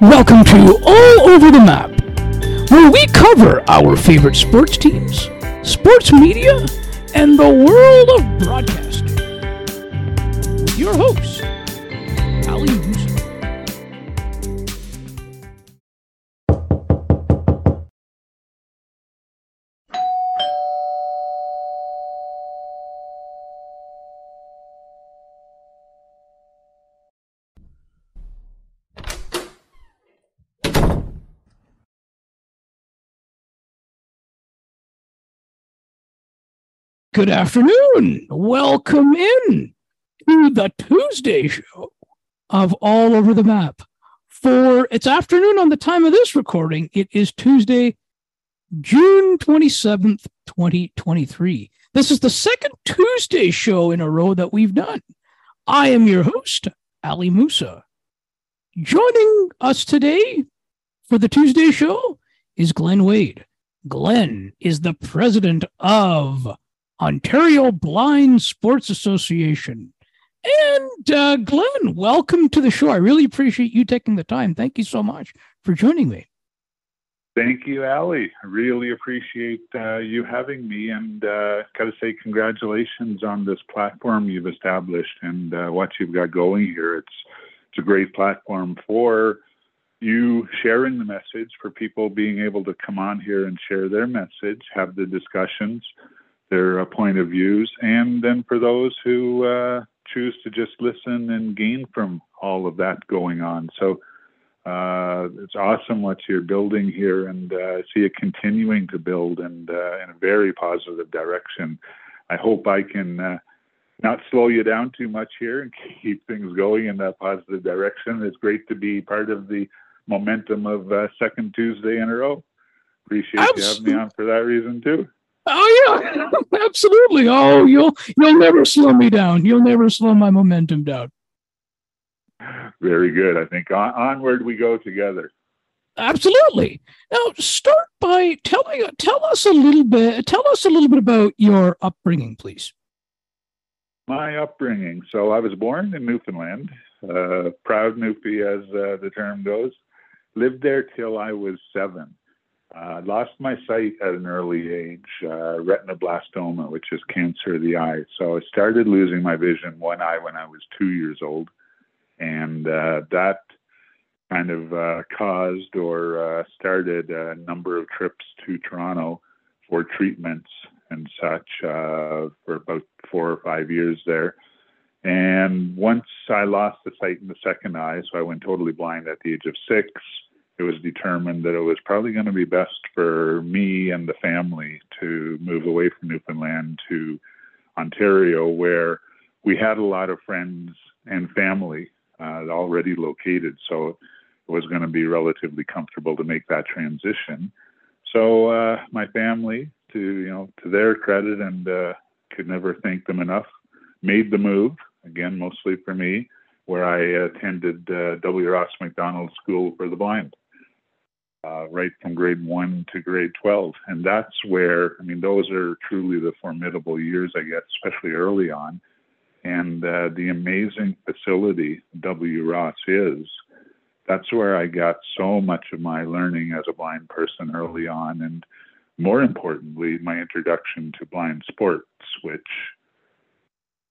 Welcome to All Over the Map, where we cover our favorite sports teams, sports media, and the world of broadcasting. With your host, Good afternoon. Welcome in to the Tuesday show of All Over the Map. For it's afternoon on the time of this recording. It is Tuesday, June 27th, 2023. This is the second Tuesday show in a row that we've done. I am your host, Ali Moosa. Joining us today for the Tuesday show is Glen Wade. Glen is the president of Ontario Blind Sports Association. And uh, Glen, welcome to the show. I really appreciate you taking the time. Thank you so much for joining me. Thank you, Ali. I really appreciate uh, you having me, and uh, got to say congratulations on this platform you've established and uh, what you've got going here. It's it's a great platform for you sharing the message, for people being able to come on here and share their message, have the discussions, their uh, point of views, and then for those who uh, choose to just listen and gain from all of that going on. So uh, it's awesome what you're building here, and uh, see it continuing to build and uh, in a very positive direction. I hope I can uh, not slow you down too much here and keep things going in that positive direction. It's great to be part of the momentum of uh, second Tuesday in a row. Appreciate Absolutely. you having me on for that reason too. Oh yeah, absolutely. Oh, you'll you'll never slow me down. You'll never slow my momentum down. Very good. I think on, onward we go together. Absolutely. Now, start by telling tell us a little bit. Tell us a little bit about your upbringing, please. My upbringing. So I was born in Newfoundland, uh, proud Newfie as uh, the term goes. Lived there till I was seven. I uh, lost my sight at an early age, uh, retinoblastoma, which is cancer of the eye. So I started losing my vision one eye when I was two years old. And uh, that kind of uh, caused or uh, started a number of trips to Toronto for treatments and such uh, for about four or five years there. And once I lost the sight in the second eye, so I went totally blind at the age of six it was determined that it was probably going to be best for me and the family to move away from Newfoundland to Ontario, where we had a lot of friends and family uh, already located. So it was going to be relatively comfortable to make that transition. So uh, my family, to you know, to their credit, and uh, could never thank them enough, made the move again, mostly for me, where I attended uh, W. Ross Macdonald School for the Blind uh, right from grade one to grade 12. And that's where, I mean, those are truly the formidable years, I guess, especially early on. And uh, the amazing facility W. Ross is, that's where I got so much of my learning as a blind person early on. And more importantly, my introduction to blind sports, which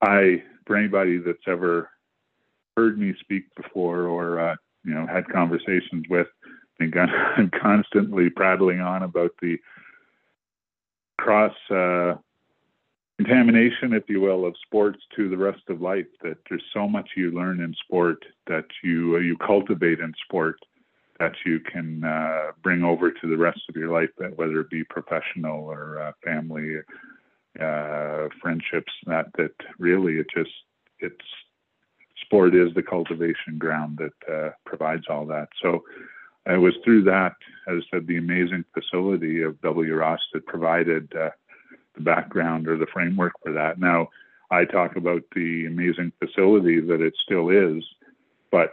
I, for anybody that's ever heard me speak before or, uh, you know, had conversations with, think I'm constantly prattling on about the cross uh, contamination, if you will, of sports to the rest of life. That there's so much you learn in sport that you uh, you cultivate in sport that you can uh, bring over to the rest of your life, whether it be professional or uh, family, uh, friendships. That that really it just it's sport is the cultivation ground that uh, provides all that. So it was through that, as I said, the amazing facility of W. Ross that provided uh, the background or the framework for that. Now, I talk about the amazing facility that it still is, but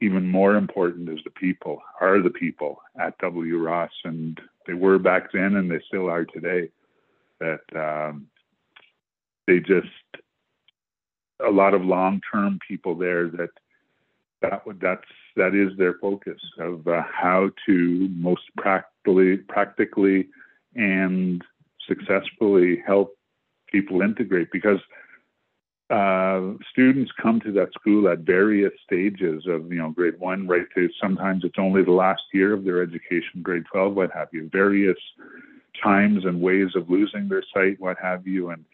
even more important is the people, are the people at W. Ross, and they were back then and they still are today. That um, they just, a lot of long term people there that that that's that is their focus of uh, how to most practically practically and successfully help people integrate because uh, students come to that school at various stages of you know grade one right to sometimes it's only the last year of their education grade 12 what have you various times and ways of losing their sight what have you and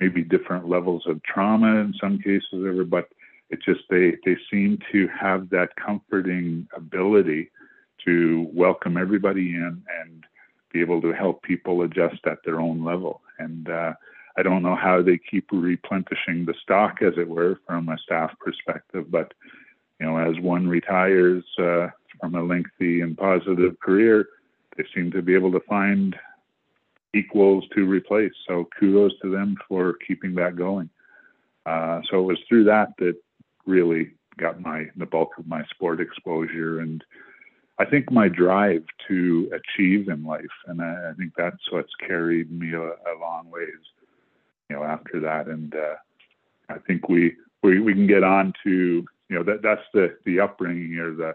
maybe different levels of trauma in some cases but it just they they seem to have that comforting ability to welcome everybody in and be able to help people adjust at their own level and uh, I don't know how they keep replenishing the stock, as it were, from a staff perspective. But you know, as one retires uh, from a lengthy and positive career, they seem to be able to find equals to replace. So kudos to them for keeping that going. Uh, so it was through that that really got my the bulk of my sport exposure and I think my drive to achieve in life, and I, I think that's what's carried me a, a long ways you know, after that. And uh, I think we, we we can get on to you know that that's the the upbringing or the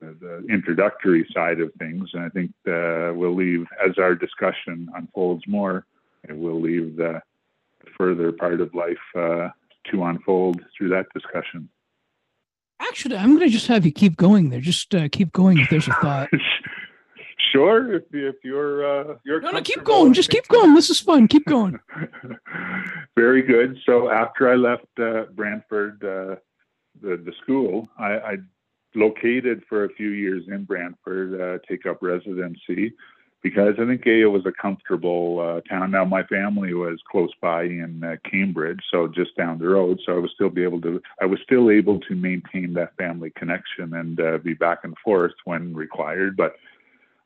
the introductory side of things. And I think uh, we'll leave as our discussion unfolds more, and we'll leave the further part of life uh, to unfold through that discussion. Actually, I'm going to just have you keep going there. Just uh, keep going if there's a thought. sure if, if you're uh you're no no keep going. just keep going. This is fun. Keep going. Very good. So after i left uh, brantford uh, the the school i i located for a few years in brantford uh, take up residency because i think Ayo was a comfortable uh, town now my family was close by in uh, cambridge so just down the road so i was still be able to i was still able to maintain that family connection and uh, be back and forth when required but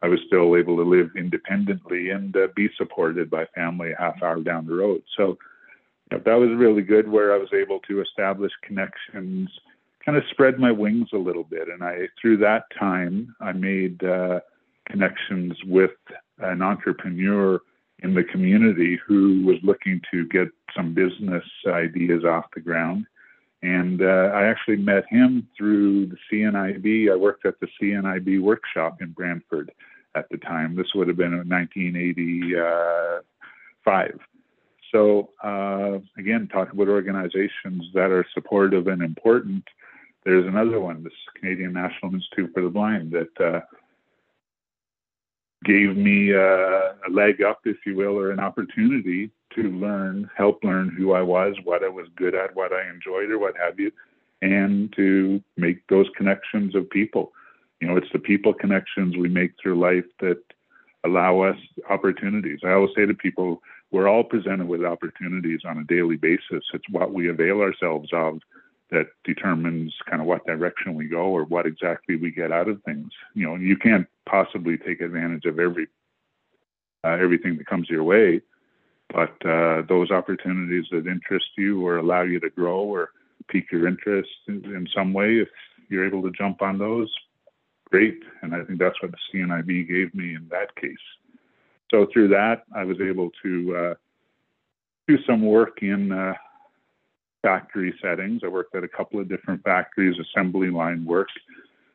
I was still able to live independently and uh, be supported by family a half hour down the road. So that was really good where I was able to establish connections, kind of spread my wings a little bit. And I, through that time, I made uh, connections with an entrepreneur in the community who was looking to get some business ideas off the ground. And uh, I actually met him through the CNIB. I worked at the CNIB workshop in Brantford at the time. This would have been in 1985. So, uh, again, talk about organizations that are supportive and important. There's another one, this Canadian National Institute for the Blind, that uh, gave me uh, a leg up, if you will, or an opportunity to learn, help learn who I was, what I was good at, what I enjoyed, or what have you, and to make those connections of people. You know, it's the people connections we make through life that allow us opportunities. I always say to people, we're all presented with opportunities on a daily basis. It's what we avail ourselves of that determines kind of what direction we go or what exactly we get out of things. You know, you can't possibly take advantage of every uh, everything that comes your way, but uh, those opportunities that interest you or allow you to grow or pique your interest in, in some way, if you're able to jump on those, great. And I think that's what the CNIB gave me in that case. So through that, I was able to uh, do some work in uh, factory settings. I worked at a couple of different factories, assembly line work,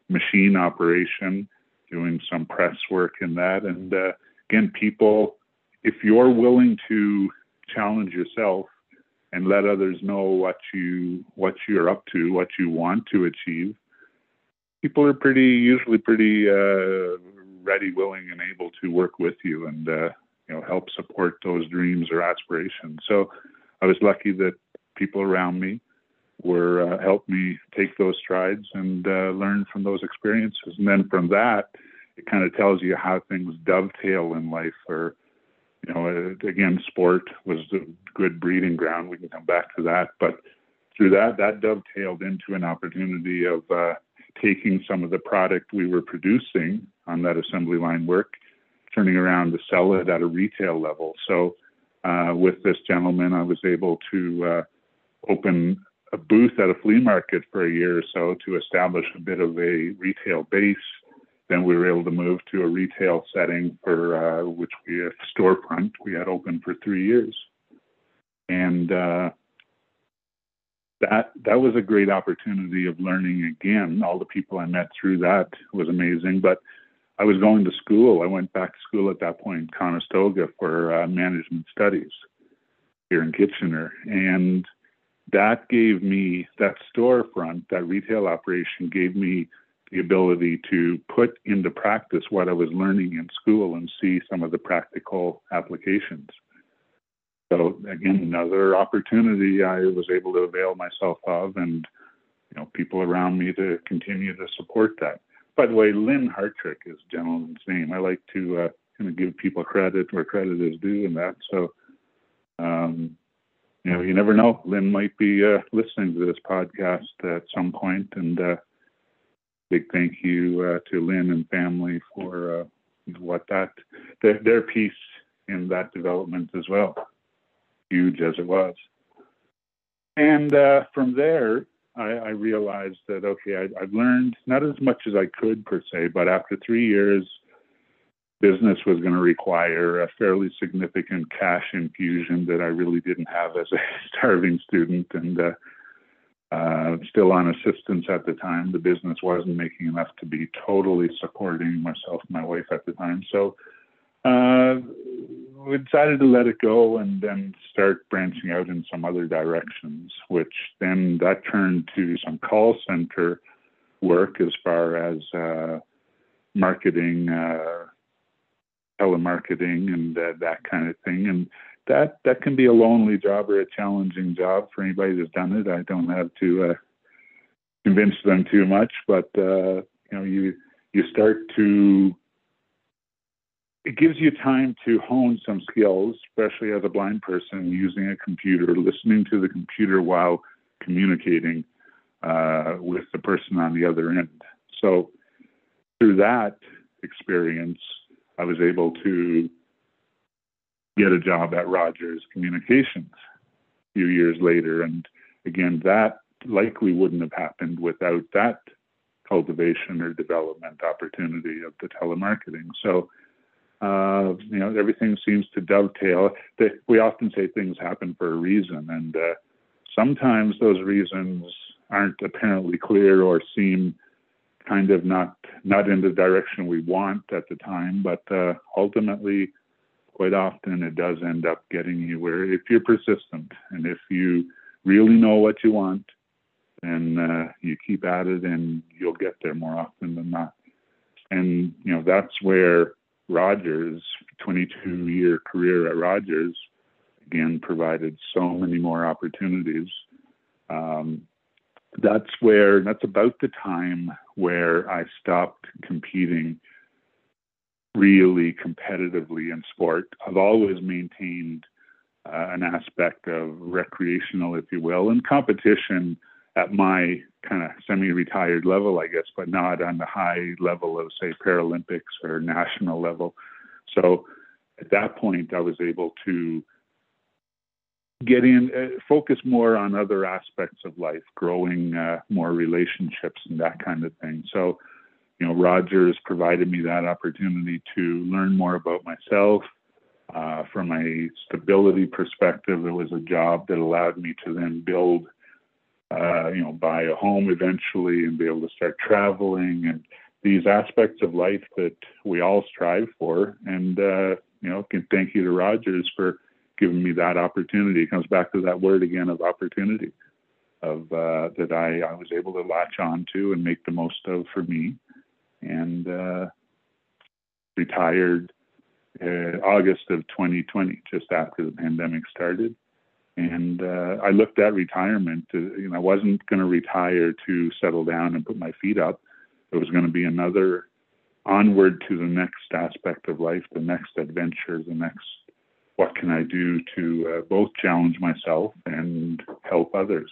machine operation, doing some press work in that. And uh, again, people, if you're willing to challenge yourself and let others know what you what you're up to, what you want to achieve, people are pretty usually pretty uh, ready, willing, and able to work with you and uh, you know help support those dreams or aspirations. So I was lucky that people around me were uh, helped me take those strides and uh, learn from those experiences. And then from that, it kind of tells you how things dovetail in life. Or you know, again, sport was a good breeding ground. We can come back to that, but through that, that dovetailed into an opportunity of uh, taking some of the product we were producing on that assembly line work, turning around to sell it at a retail level. So, uh, with this gentleman, I was able to uh, open a booth at a flea market for a year or so to establish a bit of a retail base. Then we were able to move to a retail setting for uh, which we a storefront we had open for three years, and uh, that that was a great opportunity of learning again. All the people I met through that was amazing. But I was going to school. I went back to school at that point, in Conestoga, for uh, management studies here in Kitchener, and that gave me that storefront, that retail operation gave me the ability to put into practice what I was learning in school and see some of the practical applications. So again, another opportunity I was able to avail myself of, and you know, people around me to continue to support that. By the way, Lynn Hartrick is the gentleman's name. I like to uh, kind of give people credit where credit is due in that. So, um, you know, you never know. Lynn might be uh, listening to this podcast at some point, and uh, big thank you uh, to Lynn and family for uh, what that their, their piece in that development as well huge as it was. And uh, from there, I, I, realized that, okay, I, I've learned not as much as I could per se, but after three years, business was going to require a fairly significant cash infusion that I really didn't have as a starving student and uh, uh, still on assistance at the time. The business wasn't making enough to be totally supporting myself and my wife at the time. So uh, we decided to let it go and then start branching out in some other directions, which then that turned to some call center work as far as uh, marketing, uh, telemarketing, and uh, that kind of thing. And that that can be a lonely job or a challenging job for anybody that's done it. I don't have to uh, convince them too much, but uh, you know, you you start to it gives you time to hone some skills, especially as a blind person using a computer, listening to the computer while communicating uh, with the person on the other end. So through that experience, I was able to get a job at Rogers Communications a few years later. And again, that likely wouldn't have happened without that cultivation or development opportunity of the telemarketing. So uh, you know, everything seems to dovetail. We often say things happen for a reason, and uh, sometimes those reasons aren't apparently clear or seem kind of not not in the direction we want at the time. But uh, ultimately, quite often, it does end up getting you where if you're persistent and if you really know what you want, then uh, you keep at it, and you'll get there more often than not. And you know that's where Rogers, 22 year career at Rogers, again provided so many more opportunities. Um, that's where that's about the time where I stopped competing really competitively in sport. I've always maintained uh, an aspect of recreational, if you will, and competition at my kind of semi-retired level, I guess, but not on the high level of say Paralympics or national level. So at that point, I was able to get in, uh, focus more on other aspects of life, growing uh, more relationships and that kind of thing. So, you know, Rogers provided me that opportunity to learn more about myself. Uh, from a stability perspective, it was a job that allowed me to then build uh, you know, buy a home eventually and be able to start traveling and these aspects of life that we all strive for. And, uh, you know, can thank you to Rogers for giving me that opportunity. It comes back to that word again of opportunity of uh, that I, I was able to latch on to and make the most of for me. And uh, retired uh, August of 2020, just after the pandemic started. And uh, I looked at retirement. You know, I wasn't going to retire to settle down and put my feet up. It was going to be another onward to the next aspect of life, the next adventure, the next what can I do to uh, both challenge myself and help others.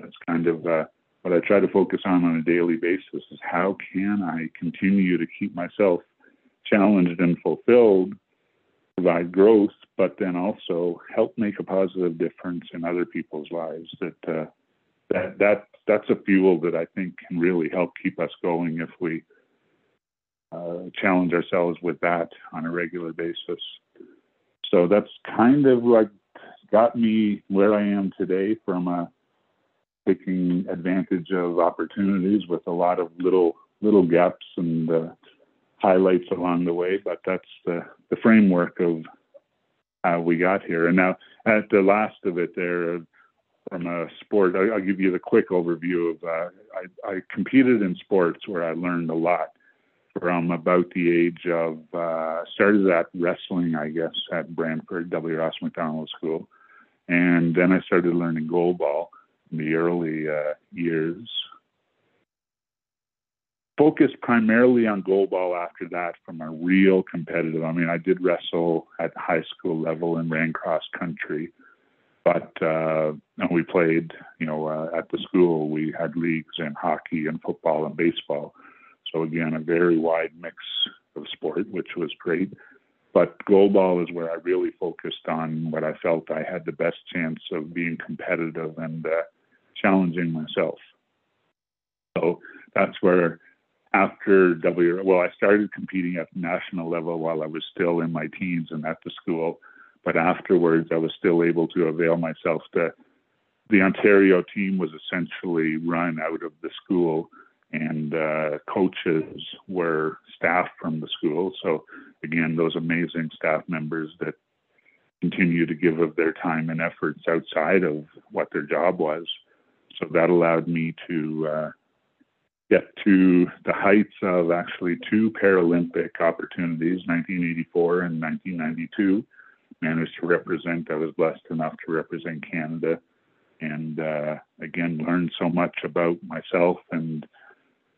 That's kind of uh, what I try to focus on on a daily basis is how can I continue to keep myself challenged and fulfilled provide growth, but then also help make a positive difference in other people's lives. That uh, that that that's a fuel that I think can really help keep us going if we uh, challenge ourselves with that on a regular basis. So that's kind of what got me where I am today from a taking advantage of opportunities with a lot of little little gaps and uh, highlights along the way. But that's the the framework of how we got here. And now at the last of it, there from a sport, I, will give you the quick overview of. Uh, I, I competed in sports where I learned a lot from about the age of uh, started at wrestling, I guess, at Brantford W. Ross Macdonald School, and then I started learning goalball in the early uh, years. Focused primarily on goalball after that from a real competitive. I mean, I did wrestle at high school level and ran cross country, but uh, and we played. You know, uh, at the school we had leagues in hockey and football and baseball so again, a very wide mix of sport, which was great. But goalball is where I really focused on what I felt I had the best chance of being competitive and uh, challenging myself. So that's where after W, well, I started competing at national level while I was still in my teens and at the school. But afterwards, I was still able to avail myself to the Ontario team was essentially run out of the school and uh, coaches were staff from the school. So again, those amazing staff members that continue to give of their time and efforts outside of what their job was. So that allowed me to uh, get to the heights of actually two Paralympic opportunities, 1984 and 1992. Managed to represent. I was blessed enough to represent Canada, and uh, again learned so much about myself and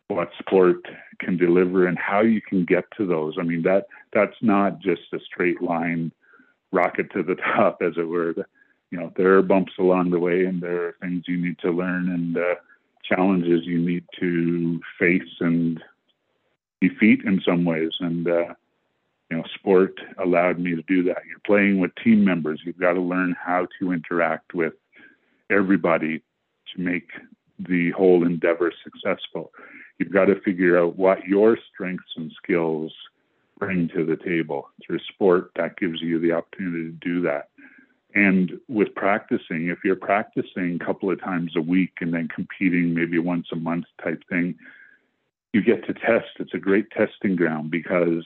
what sport can deliver and how you can get to those. I mean that that's not just a straight line rocket to the top, as it were. You know, there are bumps along the way, and there are things you need to learn and uh, challenges you need to face and defeat in some ways. And uh, you know, sport allowed me to do that. You're playing with team members. You've got to learn how to interact with everybody to make the whole endeavor successful you've got to figure out what your strengths and skills bring to the table. Through sport, that gives you the opportunity to do that. And with practicing, if you're practicing a couple of times a week and then competing maybe once a month type thing, you get to test. It's a great testing ground because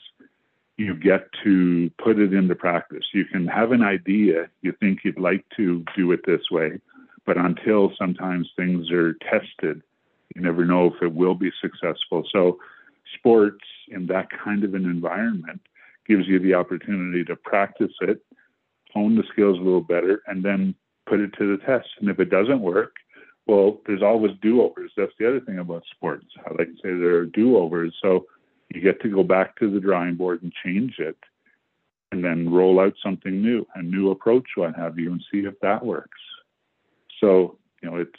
you get to put it into practice. You can have an idea, you think you'd like to do it this way, but until sometimes things are tested, you never know if it will be successful. So, sports in that kind of an environment gives you the opportunity to practice it, hone the skills a little better, and then put it to the test. And if it doesn't work, well, there's always do overs. That's the other thing about sports. I like to say there are do overs. So you get to go back to the drawing board and change it and then roll out something new, a new approach, what have you, and see if that works. So, you know, it's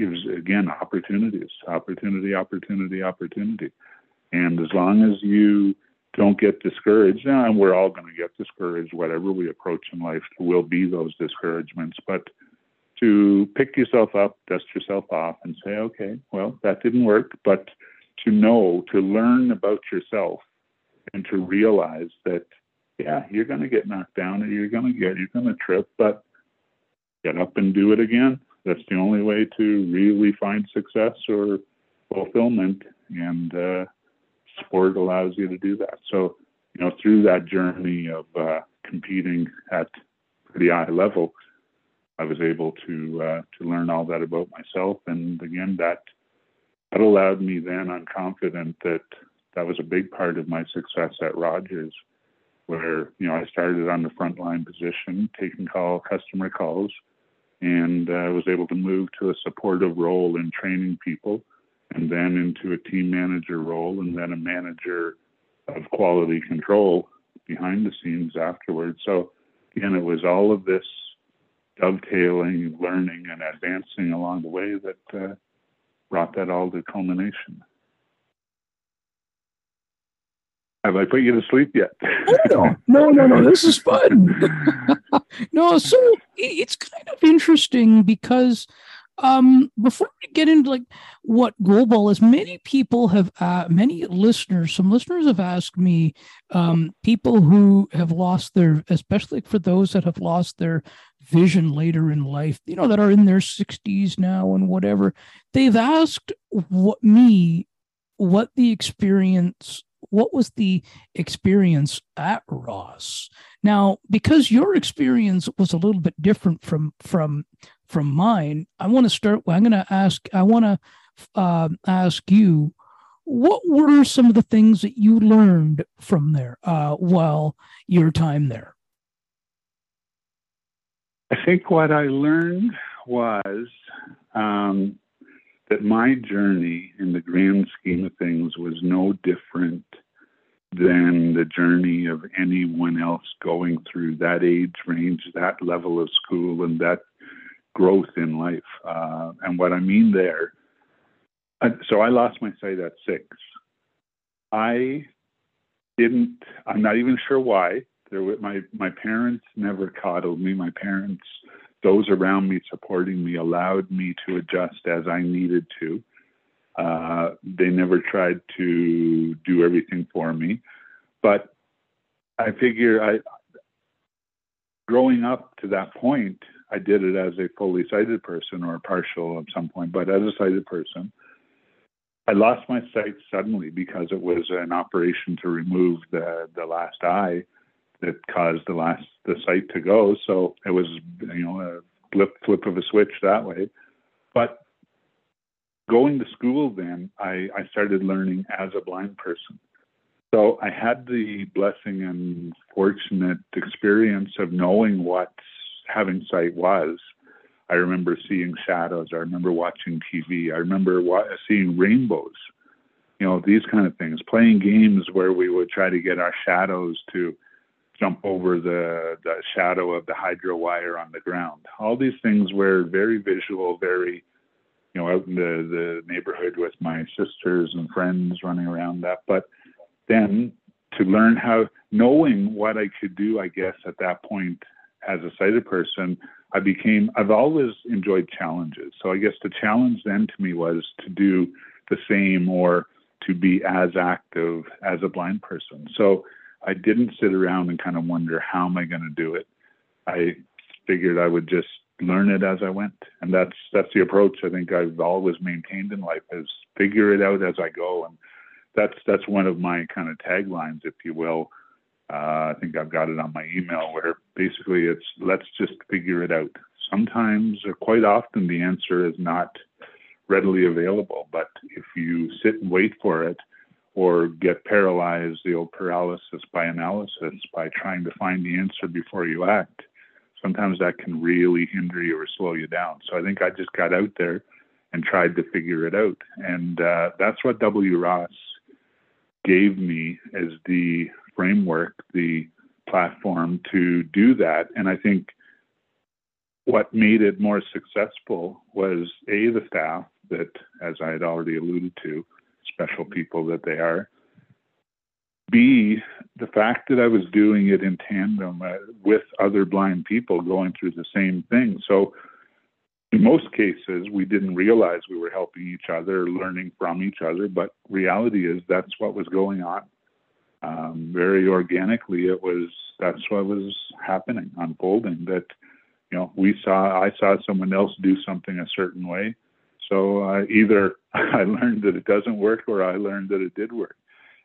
gives again opportunities, opportunity, opportunity, opportunity. And as long as you don't get discouraged, and we're all going to get discouraged, whatever we approach in life, there will be those discouragements. But to pick yourself up, dust yourself off, and say, okay, well, that didn't work. But to know, to learn about yourself, and to realize that, yeah, you're going to get knocked down, and you're going to get, you're going to trip, but get up and do it again. That's the only way to really find success or fulfillment and uh, sport allows you to do that. So you know through that journey of uh, competing at pretty high level i was able to uh, to learn all that about myself and again that that allowed me then i'm confident that that was a big part of my success at rogers where you know i started on the front line position taking call customer calls and uh, was able to move to a supportive role in training people and then into a team manager role and then a manager of quality control behind the scenes afterwards. So again, it was all of this dovetailing, learning, and advancing along the way that uh, brought that all to culmination. Have I put you to sleep yet? no, no, no, no. This is fun. no, so it's kind of interesting because Um, before we get into like what goalball is, many people have, uh, many listeners, some listeners have asked me, um, people who have lost their, especially for those that have lost their vision later in life, you know, that are in their 60s now and whatever, they've asked what me, what the experience what was the experience at Ross? Now, because your experience was a little bit different from from from mine, I want to start. I'm going to ask. I want to uh, ask you, what were some of the things that you learned from there uh, while your time there? I think what I learned was um, that my journey in the grand scheme of things was no different than the journey of anyone else going through that age range, that level of school, and that growth in life. Uh, and what I mean there, so I lost my sight at six. I didn't, I'm not even sure why. There were, my, my parents never coddled me. My parents, those around me supporting me, allowed me to adjust as I needed to. Uh, they never tried to do everything for me. But I figure I, growing up to that point, I did it as a fully sighted person or partial at some point, but as a sighted person, I lost my sight suddenly because it was an operation to remove the the last eye that caused the last the sight to go. So it was you know a flip flip of a switch that way. But going to school then, I, I started learning as a blind person. So I had the blessing and fortunate experience of knowing what having sight was. I remember seeing shadows. I remember watching TV. I remember wa- seeing rainbows. You know, these kind of things. Playing games where we would try to get our shadows to jump over the, the shadow of the hydro wire on the ground. All these things were very visual, very, you know, out in the, the neighborhood with my sisters and friends running around that. But then to learn how, knowing what I could do, I guess, at that point as a sighted person, I became, I've always enjoyed challenges. So I guess the challenge then to me was to do the same or to be as active as a blind person. So I didn't sit around and kind of wonder, how am I going to do it? I figured I would just learn it as I went. And that's, that's the approach I think I've always maintained in life is figure it out as I go. And that's, that's one of my kind of taglines, if you will, uh, I think I've got it on my email where basically it's let's just figure it out. Sometimes, or quite often, the answer is not readily available. But if you sit and wait for it, or get paralyzed, the old paralysis by analysis, by trying to find the answer before you act, sometimes that can really hinder you or slow you down. So I think I just got out there and tried to figure it out. And uh, that's what W. Ross gave me as the framework, the platform to do that. And I think what made it more successful was A, the staff that, as I had already alluded to, special people that they are. B, the fact that I was doing it in tandem uh, with other blind people going through the same thing. So, in most cases, we didn't realize we were helping each other, learning from each other, but reality is that's what was going on um, very organically, it was that's what was happening, unfolding. That you know, we saw, I saw someone else do something a certain way, so uh, either I learned that it doesn't work, or I learned that it did work.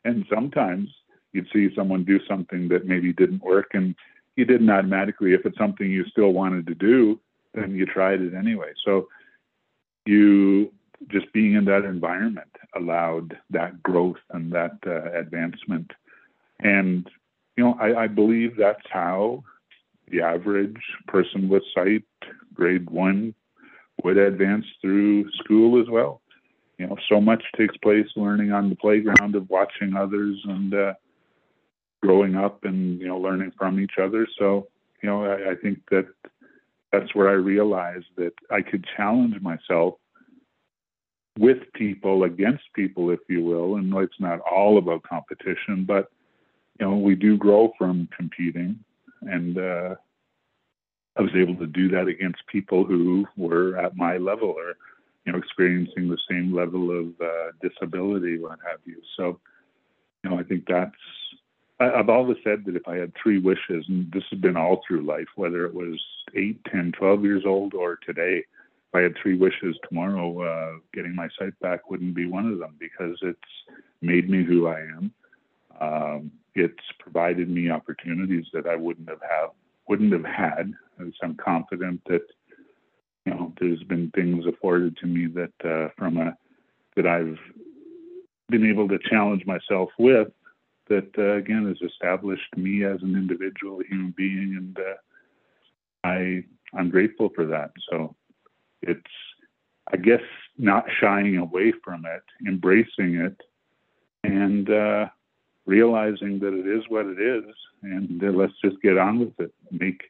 And sometimes you'd see someone do something that maybe didn't work, and you didn't automatically. If it's something you still wanted to do, then you tried it anyway. So you just being in that environment allowed that growth and that uh, advancement and, you know, I, I believe that's how the average person with sight, grade one, would advance through school as well. You know, so much takes place learning on the playground of watching others and uh, growing up and, you know, learning from each other. So, you know, I, I think that that's where I realized that I could challenge myself with people, against people, if you will. And it's not all about competition, but you know, we do grow from competing, and uh, I was able to do that against people who were at my level or, you know, experiencing the same level of uh, disability, what have you. So, you know, I think that's, I, I've always said that if I had three wishes, and this has been all through life, whether it was 8, 10, 12 years old or today, if I had three wishes tomorrow, uh, getting my sight back wouldn't be one of them because it's made me who I am. Um, it's provided me opportunities that I wouldn't have have wouldn't have had. As I'm confident that you know there's been things afforded to me that uh, from a that I've been able to challenge myself with that uh, again has established me as an individual, human being, and uh, I I'm grateful for that. So it's I guess not shying away from it, embracing it, and uh, realizing that it is what it is, and uh, let's just get on with it. Make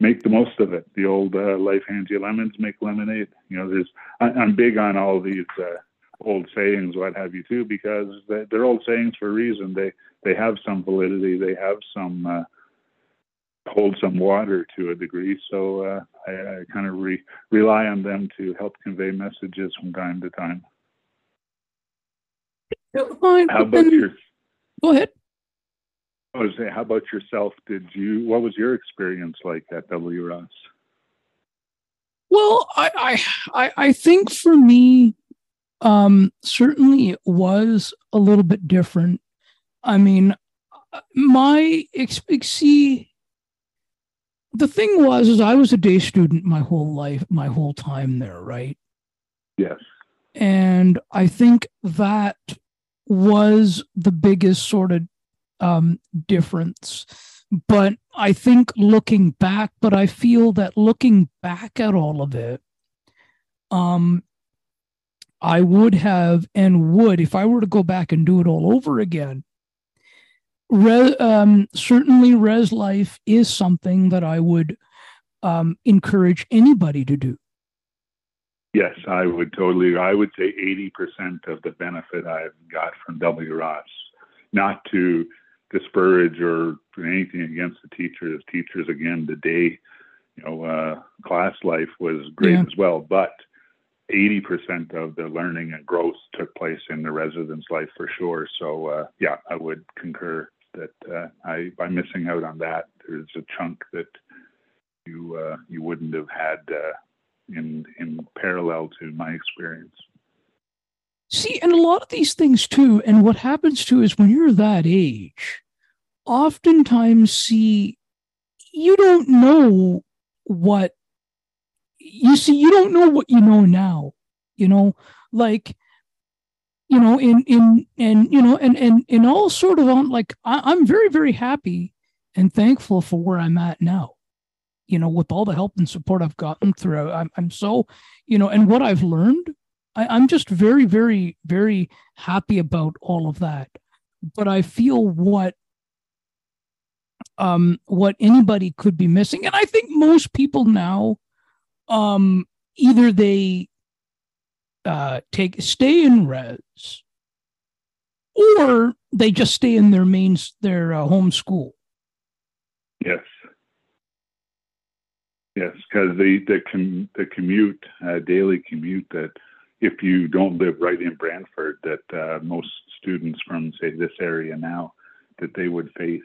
make the most of it. The old uh, life hands you lemons, make lemonade. You know, there's I, I'm big on all these uh, old sayings, what have you, too, because they're old sayings for a reason. They they have some validity. They have some uh, hold some water to a degree. So uh, I, I kind of re- rely on them to help convey messages from time to time. How about your Go ahead. Was saying, how about yourself? Did you? What was your experience like at W. Ross? Well, I, I, I think for me, um, certainly it was a little bit different. I mean, my ex see, the thing was, is I was a day student my whole life, my whole time there, right? Yes. And I think that was the biggest sort of um, difference. But I think looking back, but I feel that looking back at all of it, um, I would have and would, if I were to go back and do it all over again, Re, um, certainly res life is something that I would um, encourage anybody to do. Yes, I would totally. I would say 80% of the benefit I've got from W. Ross, not to disparage or anything against the teachers. Teachers, again, the day, you know, uh, class life was great yeah. as well, but 80% of the learning and growth took place in the residence life for sure. So, uh, yeah, I would concur that uh, I, by missing out on that, there's a chunk that you uh, you wouldn't have had uh, in in parallel to my experience. See, and a lot of these things too, and what happens too is when you're that age, oftentimes see you don't know what you see, you don't know what you know now. You know, like you know, in in and you know, and and in all sort of on like I, I'm very, very happy and thankful for where I'm at now you know, with all the help and support I've gotten through, I'm, I'm so, you know, and what I've learned, I, I'm just very, very, very happy about all of that. But I feel what um what anybody could be missing. And i think most people now um either they uh take stay in res or they just stay in their mains their uh, home school. Yes. Yes, because the the com, the commute, uh, daily commute that if you don't live right in Brantford, that uh, most students from say this area now that they would face,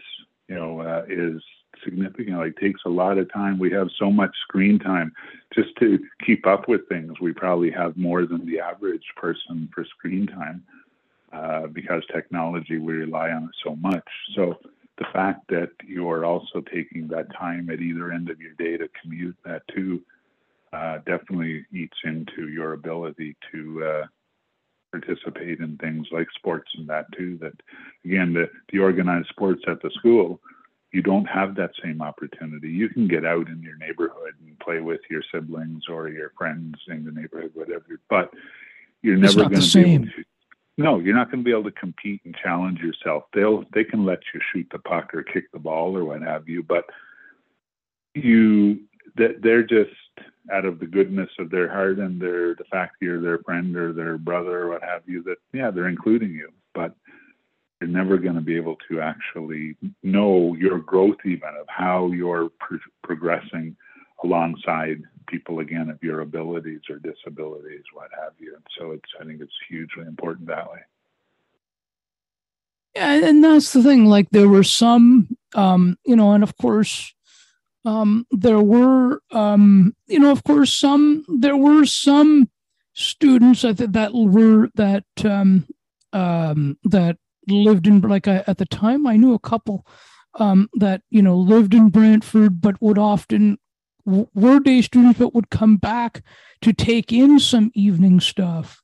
you know, uh, is significant. Like takes a lot of time. We have so much screen time just to keep up with things. We probably have more than the average person for screen time uh, because technology we rely on it so much. So the fact that you're also taking that time at either end of your day to commute that too uh, definitely eats into your ability to uh, participate in things like sports and that too. That again, the, the organized sports at the school, you don't have that same opportunity. You can get out in your neighborhood and play with your siblings or your friends in the neighborhood, whatever. But you're never going to be able to no, you're not going to be able to compete and challenge yourself. They'll they can let you shoot the puck or kick the ball or what have you, but you that they're just out of the goodness of their heart and their the fact you're their friend or their brother or what have you that yeah they're including you, but you're never going to be able to actually know your growth even of how you're pro- progressing alongside people again of your abilities or disabilities, what have you. And so it's I think it's hugely important that way. Yeah, and that's the thing. Like there were some, um, you know, and of course, um, there were, um, you know, of course, some there were some students I think that were that um, um, that lived in like I, at the time I knew a couple um, that you know lived in Brantford, but would often were day students, but would come back to take in some evening stuff.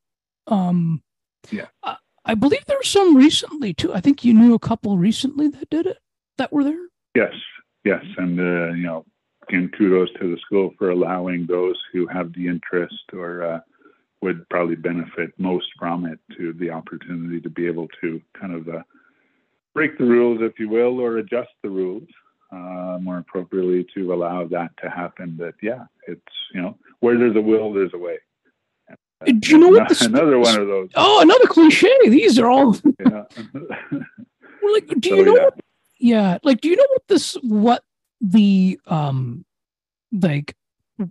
Um, yeah, I, I believe there were some recently too. I think you knew a couple recently that did it that were there. Yes, yes, and uh, you know, again, kudos to the school for allowing those who have the interest or uh, would probably benefit most from it to the opportunity to be able to kind of uh, break the rules, if you will, or adjust the rules uh, more appropriately to allow that to happen. But yeah, it's you know where there's a will, there's a way. Do you know what? The, another one of those. Oh, another cliche. These are all. yeah. like, do you so, know? Yeah. What, yeah, like, do you know what this? What the um, like,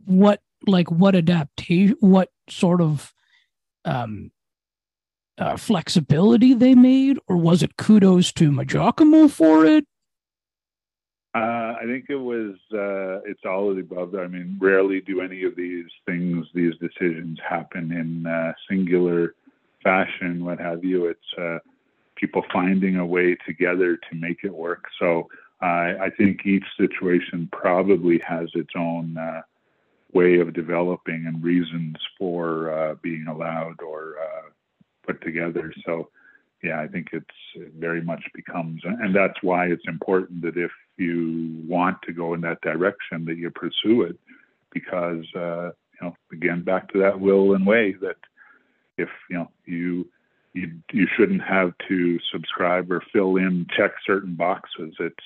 what like what adaptation? What sort of um uh, flexibility they made, or was it kudos to Majocamo for it? Uh, I think it was. Uh, it's all of the above. I mean, rarely do any of these things, these decisions, happen in uh, singular fashion. What have you? It's uh, people finding a way together to make it work. So I think each situation probably has its own uh, way of developing and reasons for uh, being allowed or put together. So yeah, I think it's it very much becomes, and that's why it's important that if you want to go in that direction, that you pursue it, because uh, you know, again, back to that will and way that if you know you you you shouldn't have to subscribe or fill in check certain boxes. It's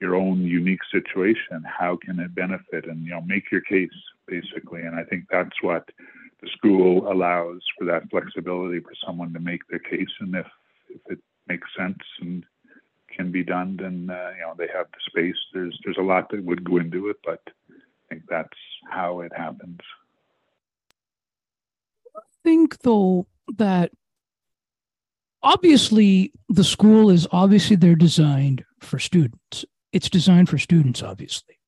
your own unique situation. How can it benefit? And you know, make your case basically. And I think that's what the school allows for that flexibility for someone to make their case, and if if it makes sense and can be done, then uh, you know they have the space. There's there's a lot that would go into it, but I think that's how it happens. I think though that obviously the school is obviously they're designed for students. It's designed for students, obviously.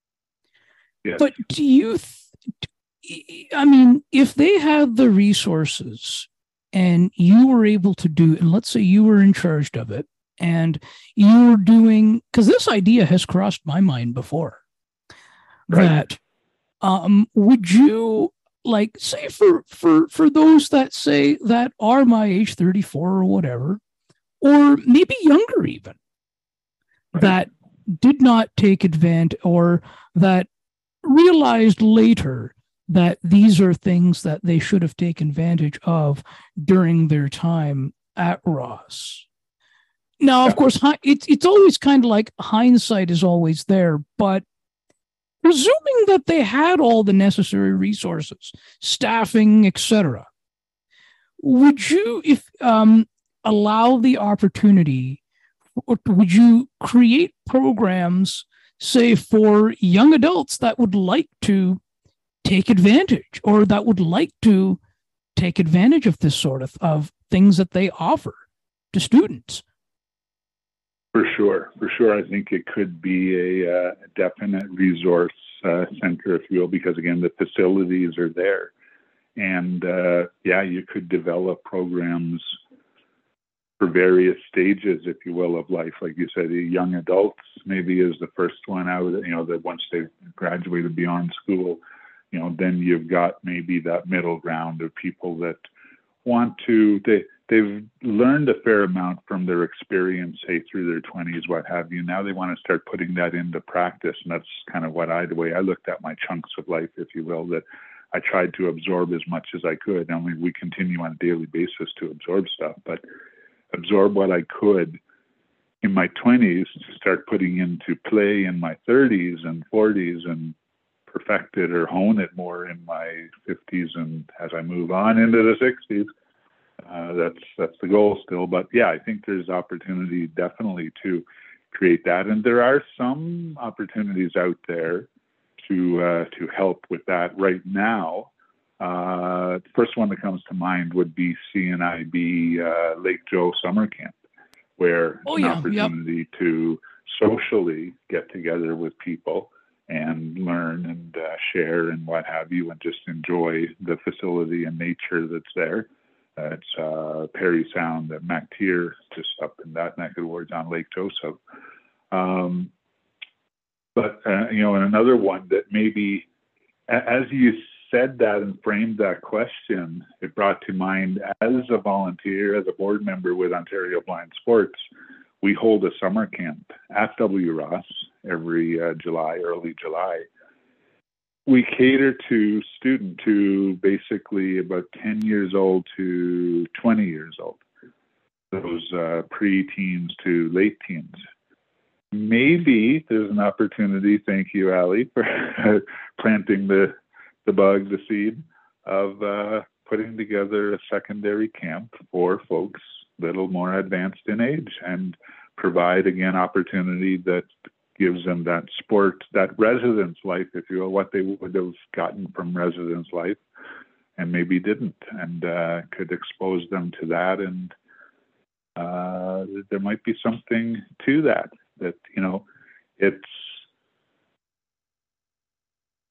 Yes. But do you th- I mean, if they had the resources and you were able to do, and let's say you were in charge of it, and you were doing, because this idea has crossed my mind before, right. that um, would you like say for for for those that say that are my age 34 or whatever or maybe younger even right. that did not take advantage or that realized later that these are things that they should have taken advantage of during their time at Ross. Now, of course, it's it's always kind of like hindsight is always there, but presuming that they had all the necessary resources, staffing, etc., would you, if um, allow the opportunity, or would you create programs, say, for young adults that would like to take advantage or that would like to take advantage of this sort of, of things that they offer to students. For sure, for sure. I think it could be a, uh, definite resource uh, center, if you will, because again, the facilities are there. And uh, yeah, you could develop programs for various stages, if you will, of life. Like you said, young adults maybe is the first one out, you know, that once they've graduated beyond school, you know, then you've got maybe that middle ground of people that want to they they've learned a fair amount from their experience, say through their 20s, what have you. Now they want to start putting that into practice, and that's kind of what I the way I looked at my chunks of life, if you will, that I tried to absorb as much as I could. I mean, we continue on a daily basis to absorb stuff, but absorb what I could in my 20s to start putting into play in my 30s and 40s and perfect it or hone it more in my 50s and as I move on into the 60s. Uh, that's that's the goal still, but yeah, I think there's opportunity definitely to create that, and there are some opportunities out there to uh, to help with that right now. Uh, the first one that comes to mind would be CNIB uh, Lake Joe Summer Camp, where Oh, an yeah, opportunity yep. to socially get together with people and learn and uh, share and what have you, and just enjoy the facility and nature that's there. It's uh, Parry Sound at MacTier, just up in that neck of the woods on Lake Joseph. Um, but uh, you know, and another one that maybe, as you said that and framed that question, it brought to mind as a volunteer, as a board member with Ontario Blind Sports, we hold a summer camp at W. Ross every uh, July, early July. We cater to student to basically about 10 years old to 20 years old, those uh, pre-teens to late teens maybe there's an opportunity. Thank you, Ali, for planting the the bug, the seed of uh, putting together a secondary camp for folks a little more advanced in age and provide again opportunity that gives them that sport, that residence life, if you will, what they would have gotten from residence life and maybe didn't, and uh, could expose them to that. And uh, there might be something to that that you know it's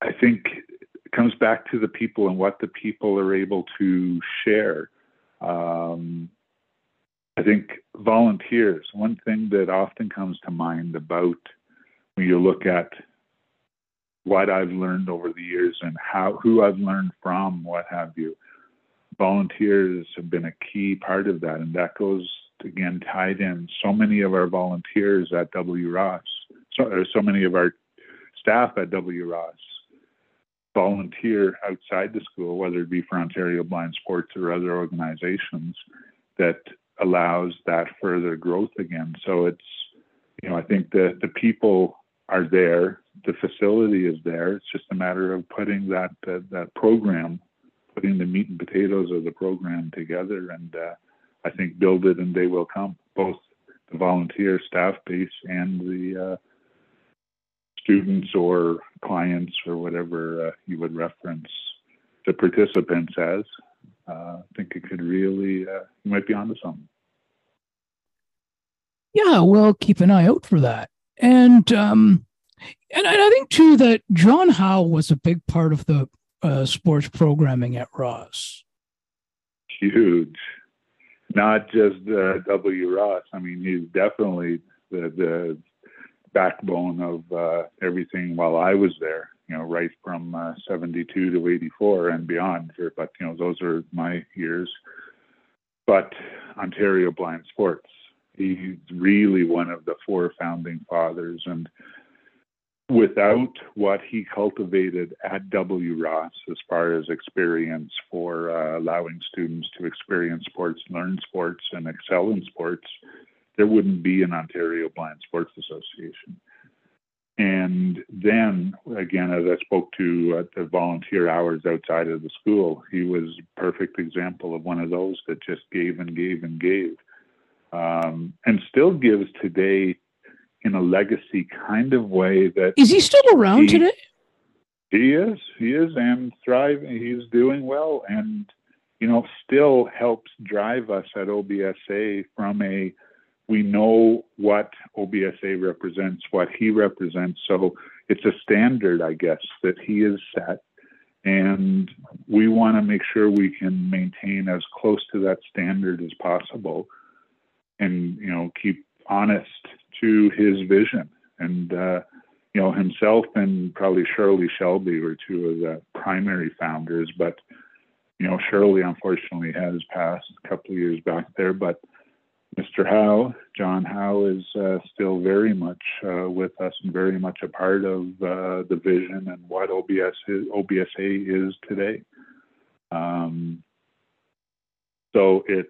i think it comes back to the people and what the people are able to share um, i think volunteers one thing that often comes to mind about you look at what i've learned over the years and how who i've learned from what have you volunteers have been a key part of that and that goes again tied in so many of our volunteers at W. Ross, so, so many of our staff at W. Ross volunteer outside the school, whether it be for Ontario Blind Sports or other organizations, that allows that further growth again. So it's, you know, I think the the people are there, the facility is there. It's just a matter of putting that that, that program, putting the meat and potatoes of the program together and. Uh, I think build it and they will come, both the volunteer staff base and the uh, students or clients or whatever uh, you would reference the participants as. Uh, I think it could really, uh, you might be onto something. Yeah, well, keep an eye out for that. And um, and I think too that John Howe was a big part of the uh, sports programming at Ross. Huge, not just uh, W. Ross. I mean, he's definitely the the backbone of uh, everything while I was there. You know, right from uh, 72 to 84 and beyond. But you know, those are my years. But Ontario Blind Sports, he's really one of the four founding fathers, and without what he cultivated at W. Ross as far as experience for uh, allowing students to experience sports, learn sports, and excel in sports, there wouldn't be an Ontario Blind Sports Association. And then, again, as I spoke to at the volunteer hours outside of the school, he was a perfect example of one of those that just gave and gave and gave. Um, and still gives today in a legacy kind of way that Is he still around He- today? he is. He is and thriving. He's doing well and you know still helps drive us at obsa from a we know what obsa represents what he represents. So it's a standard i guess that he is set. And we want to make sure we can maintain as close to that standard as possible and you know keep honest to his vision and uh you know, himself and probably Shirley Shelby were two of the primary founders. But, you know, Shirley unfortunately has passed a couple of years back there. But Mr. Howe, John Howe, is uh, still very much uh, with us and very much a part of uh, the vision and what OBS is, OBSA is today. Um, so it's,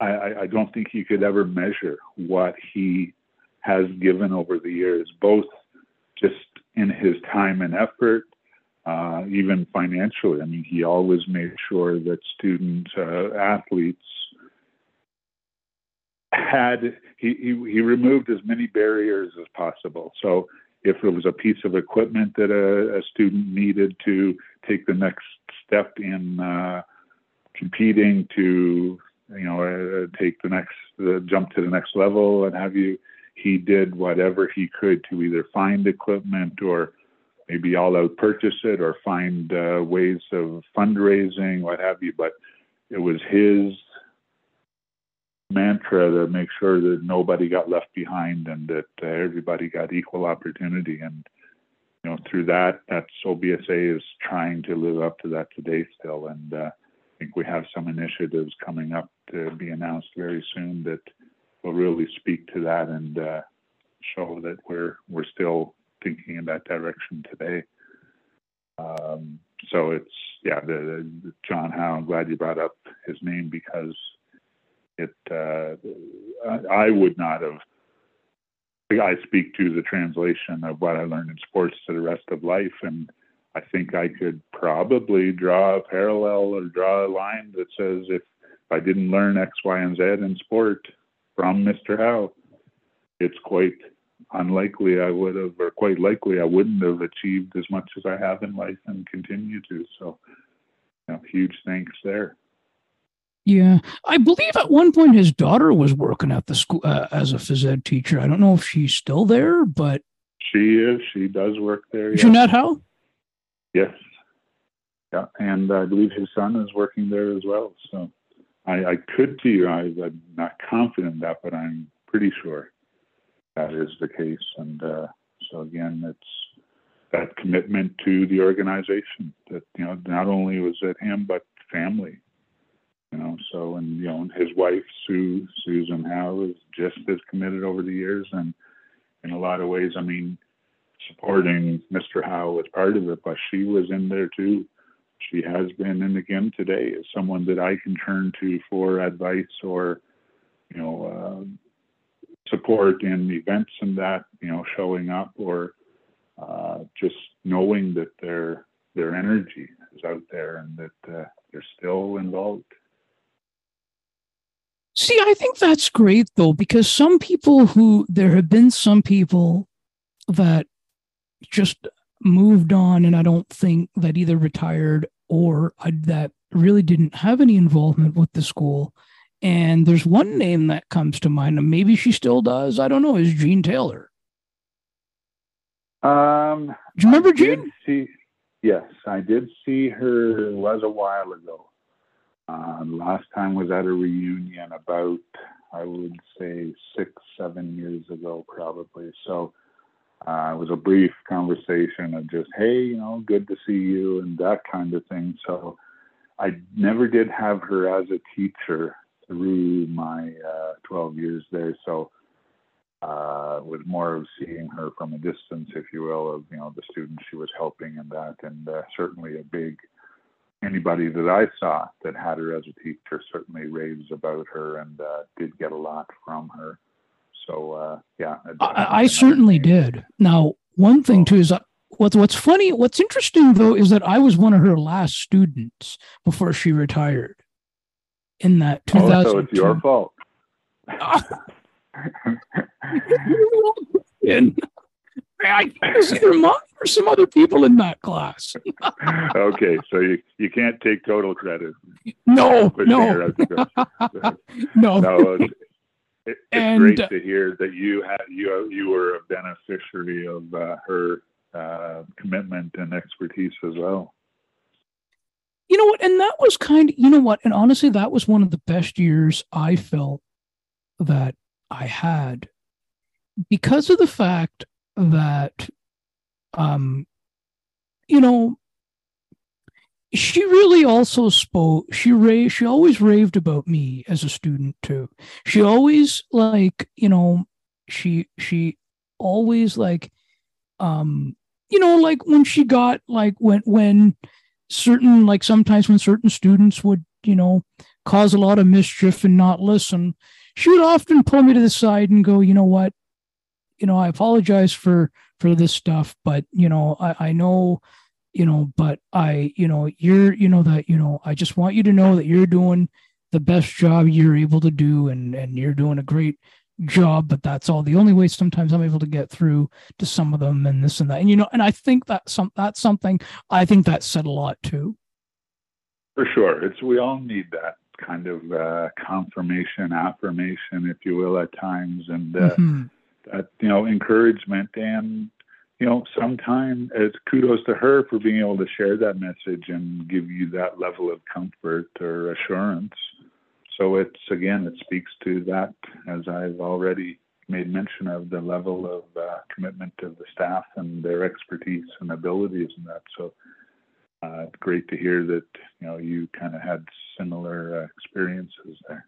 I, I- don't think you could ever measure what he has given over the years, both just in his time and effort, uh, even financially. I mean, he always made sure that student uh, athletes had he, he he removed as many barriers as possible. So if it was a piece of equipment that a, a student needed to take the next step in uh, competing to you know uh, take the next uh, jump to the next level and have you. He did whatever he could to either find equipment or maybe all out purchase it or find uh, ways of fundraising what have you. But it was his mantra to make sure that nobody got left behind and that uh, everybody got equal opportunity. And you know through that that's OBSA is trying to live up to that today still. And uh, think we have some initiatives coming up to be announced very soon that will really speak to that and uh, show that we're we're still thinking in that direction today. Um, so it's yeah, the, the, John Howe. I'm glad you brought up his name because it. Uh, I, I would not have. I speak to the translation of what I learned in sports to the rest of life, and I think I could probably draw a parallel or draw a line that says if I didn't learn X, Y, and Z in sport from Mr. Howe, it's quite unlikely I would have, or quite likely I wouldn't have achieved as much as I have in life and continue to. So, you know, huge thanks there. Yeah, I believe at one point his daughter was working at the school uh, as a phys ed teacher. I don't know if she's still there, but she is. She does work there. Jeanette Howe. Yes. Yeah, and I believe his son is working there as well. So I, I could you. I, I'm not confident that, but I'm pretty sure that is the case. And uh, so again, it's that commitment to the organization that you know not only was it him but family. You know, so and you know his wife Sue Susan Howe is just as committed over the years, and in a lot of ways, I mean, supporting Mr. Howe was part of it, but she was in there too. She has been, and again today is someone that I can turn to for advice or, you know, uh, support in events and that, you know, showing up or uh, just knowing that their their energy is out there and that uh, they're still involved. See, I think that's great though, because some people who there have been some people that just moved on, and I don't think that either retired or I, that really didn't have any involvement with the school. And there's one name that comes to mind, and maybe she still does. I don't know. Is Jean Taylor? Um, do you remember I Jean? See, yes, I did see her. It was a while ago. Uh, last time was at a reunion about, I would say, six, seven years ago, probably. So uh, it was a brief conversation of just, hey, you know, good to see you and that kind of thing. So I never did have her as a teacher through my uh, 12 years there. So uh, was more of seeing her from a distance, if you will, of, you know, the students she was helping and that. And uh, certainly a big, anybody that I saw that had her as a teacher certainly raves about her and uh, did get a lot from her. So uh, yeah, I, I certainly did. Now, one thing too is uh, what's what's funny, what's interesting though is that I was one of her last students before she retired. In that 2000. Oh, so it's your fault. and I think either mine or some other people in that class. okay, so you, you can't take total credit. No, no, no. no it's and, great to hear that you had you you were a beneficiary of uh, her uh, commitment and expertise as well. You know what? And that was kind of you know what? And honestly, that was one of the best years I felt that I had because of the fact that um you know she really also spoke she raved she always raved about me as a student too. She always like you know she she always like um you know like when she got like when when certain like sometimes when certain students would you know cause a lot of mischief and not listen she would often pull me to the side and go you know what? You know i apologize for for this stuff but you know i i know you know, but I, you know, you're, you know, that, you know, I just want you to know that you're doing the best job you're able to do and and you're doing a great job, but that's all. The only way sometimes I'm able to get through to some of them and this and that. And you know, and I think that some that's something I think that said a lot too. For sure. It's we all need that kind of uh, confirmation, affirmation, if you will, at times, and uh, mm-hmm. that you know encouragement and you know sometimes it's kudos to her for being able to share that message and give you that level of comfort or assurance. So it's again, it speaks to that as I've already made mention of the level of uh, commitment of the staff and their expertise and abilities and that. So uh, great to hear that you know you kind of had similar uh, experiences there.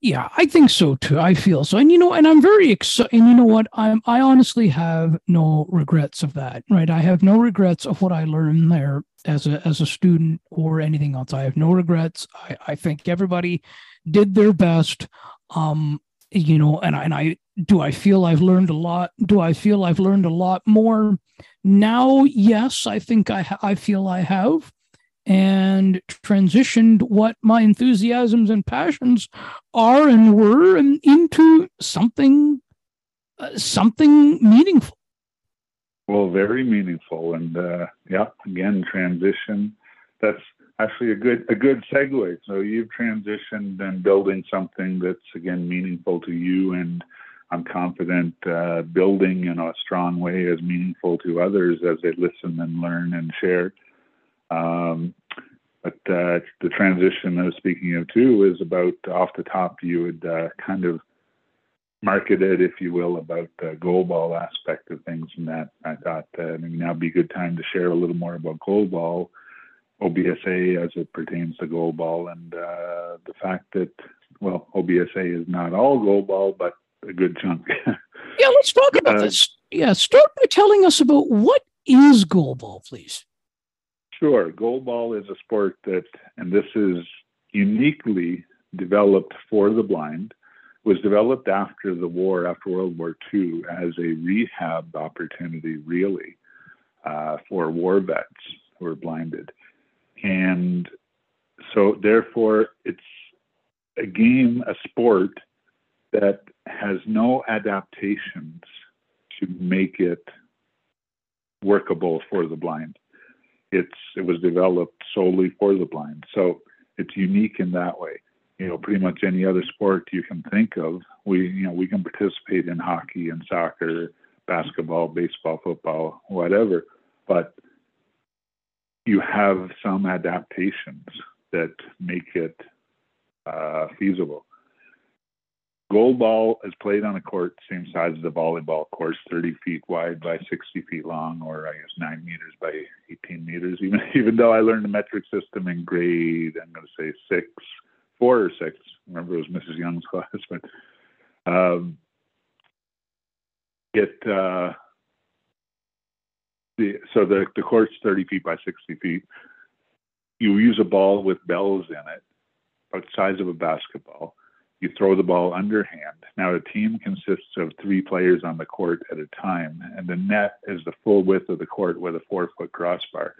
Yeah, I think so too. I feel so, and you know, and I'm very excited. And you know what? I'm I honestly have no regrets of that. Right? I have no regrets of what I learned there as a as a student or anything else. I have no regrets. I I think everybody did their best. Um, you know, and I, and I do I feel I've learned a lot. Do I feel I've learned a lot more now? Yes, I think I I feel I have and transitioned what my enthusiasms and passions are and were and into something uh, something meaningful. Well very meaningful. And uh, yeah again transition. That's actually a good a good segue. So you've transitioned and building something that's again meaningful to you. And i'm confident uh, building in a strong way is meaningful to others as they listen and learn and share um, but uh, the transition I was speaking of too is about off the top, you would uh, kind of market it, if you will, about the goalball aspect of things. And that I thought uh, maybe now would be a good time to share a little more about goalball, OBSA as it pertains to goalball, and uh, the fact that, well, OBSA is not all goalball, but a good chunk. yeah, let's talk about uh, this. Yeah, start by telling us about what is goalball, please. Sure. Goalball is a sport that, and this is uniquely developed for the blind, was developed after the war, after World War II, as a rehab opportunity, really, uh, for war vets who were blinded. And so, therefore, it's a game, a sport that has no adaptations to make it workable for the blind it's it was developed solely for the blind. So it's unique in that way. You know, pretty much any other sport you can think of, we you know we can participate in hockey and soccer, basketball, baseball, football, whatever, but you have some adaptations that make it uh, feasible. Goalball is played on a court same size as a volleyball course, 30 feet wide by 60 feet long, or I guess nine meters by 18 meters. Even even though I learned the metric system in grade, I'm going to say six, four or six. Remember it was Mrs. Young's class, but um, it uh, the so the the court's 30 feet by 60 feet. You use a ball with bells in it, about the size of a basketball you throw the ball underhand. Now, a team consists of three players on the court at a time, and the net is the full width of the court with a four foot crossbar.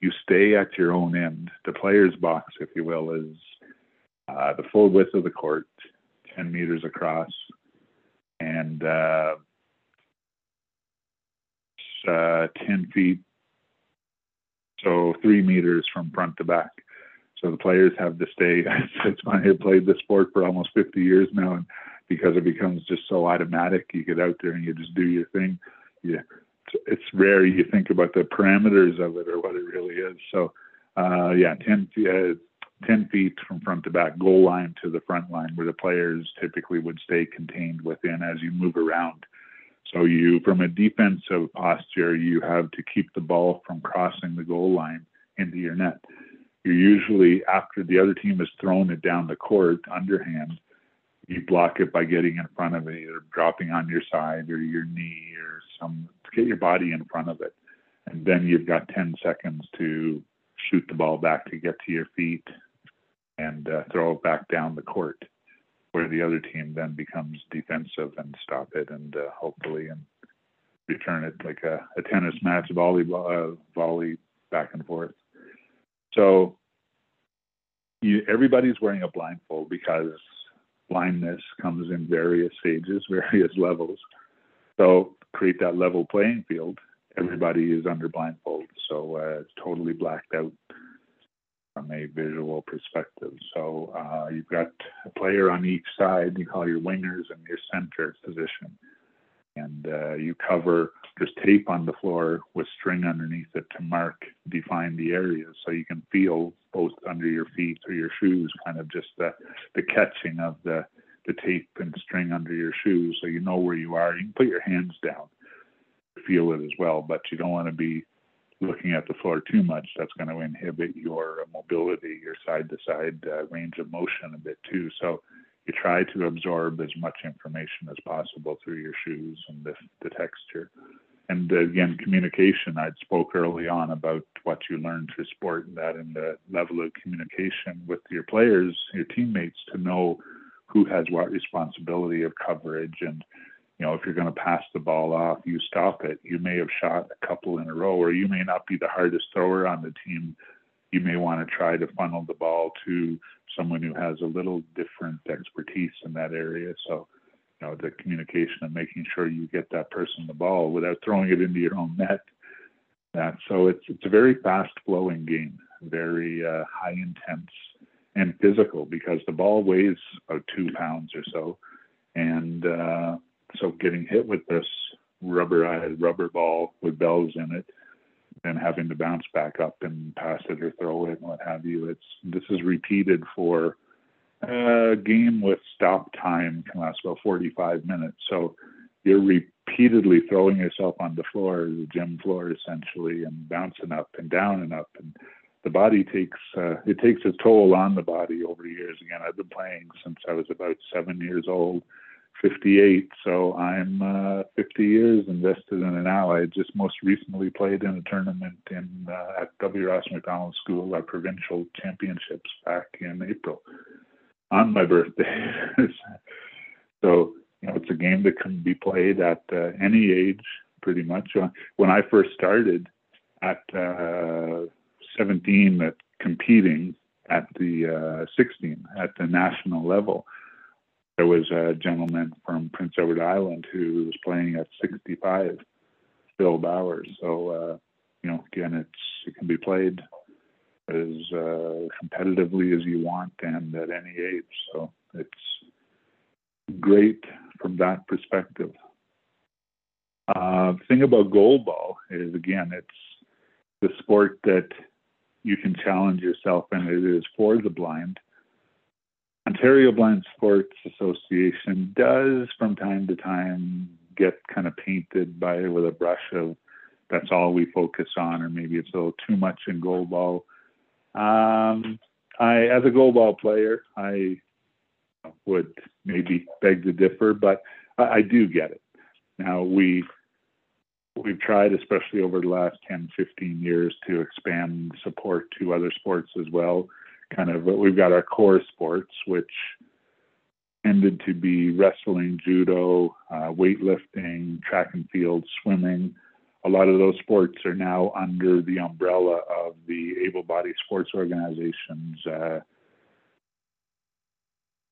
You stay at your own end. The player's box, if you will, is uh, the full width of the court, 10 meters across, and uh, uh, 10 feet, so three meters from front to back. So the players have to stay. it's funny. I played the sport for almost 50 years now, and because it becomes just so automatic, you get out there and you just do your thing. Yeah, it's, rare you think about the parameters of it or what it really is. So, uh, yeah, 10 feet. Uh, 10 feet from front to back, goal line to the front line, where the players typically would stay contained within as you move around. So you, from a defensive posture, you have to keep the ball from crossing the goal line into your net you're usually after the other team has thrown it down the court underhand you block it by getting in front of it either dropping on your side or your knee or some get your body in front of it. And then you've got 10 seconds to shoot the ball back to get to your feet and uh, throw it back down the court where the other team then becomes defensive and stop it and uh, hopefully and return it like a, a tennis match volleyball uh, volley back and forth so you, everybody's wearing a blindfold because blindness comes in various stages, various levels. So create that level playing field. Everybody is under blindfold, so uh, it's totally blacked out from a visual perspective. So uh, you've got a player on each side. You call your wingers and your center position, and uh, you cover there's tape on the floor with string underneath it to mark, define the areas, so you can feel both under your feet or your shoes, kind of just the the catching of the the tape and string under your shoes, so you know where you are. You can put your hands down, feel it as well, but you don't want to be looking at the floor too much. That's going to inhibit your mobility, your side to side range of motion a bit too. So you try to absorb as much information as possible through your shoes and the, the texture. And again, communication. I spoke early on about what you learn through sport, and that in the level of communication with your players, your teammates, to know who has what responsibility of coverage. And you know, if you're going to pass the ball off, you stop it. You may have shot a couple in a row, or you may not be the hardest thrower on the team. You may want to try to funnel the ball to someone who has a little different expertise in that area. So, you know, the communication and making sure you get that person the ball without throwing it into your own net. That so it's it's a very fast flowing game, very uh, high intense and physical because the ball weighs about two pounds or so, and uh, so getting hit with this rubberized rubber ball with bells in it and having to bounce back up and pass it or throw it and what have you. It's this is repeated for a game with stop time can last about 45 minutes. So you're repeatedly throwing yourself on the floor, the gym floor essentially, and bouncing up and down and up. And the body takes uh, it takes a toll on the body over years. Again, I've been playing since I was about seven years old 58, so I'm uh, 50 years invested in an ally. Just most recently played in a tournament in uh, at W. Ross Macdonald School, our provincial championships back in April on my birthday. so you know, it's a game that can be played at uh, any age, pretty much. Uh, when I first started at uh, 17, at competing at the uh, 16 at the national level there was a gentleman from Prince Edward Island who was playing at 65, Phil Bowers. So, uh, you know, again, it's it can be played as uh, competitively as you want and at any age. So it's great from that perspective. Uh, thing about goalball is again, it's the sport that you can challenge yourself and it is for the blind Ontario Blind Sports Association does from time to time get kind of painted by with a brush of that's all we focus on, or maybe it's a little too much in goalball. Um, I, as a goalball player, I would maybe beg to differ, but I, I do get it. Now we we've tried, especially over the last 10, 15 years, to expand support to other sports as well kind of we've got our core sports, which tended to be wrestling, judo, uh, weightlifting, track and field, swimming. A lot of those sports are now under the umbrella of the able bodied sports organizations, uh,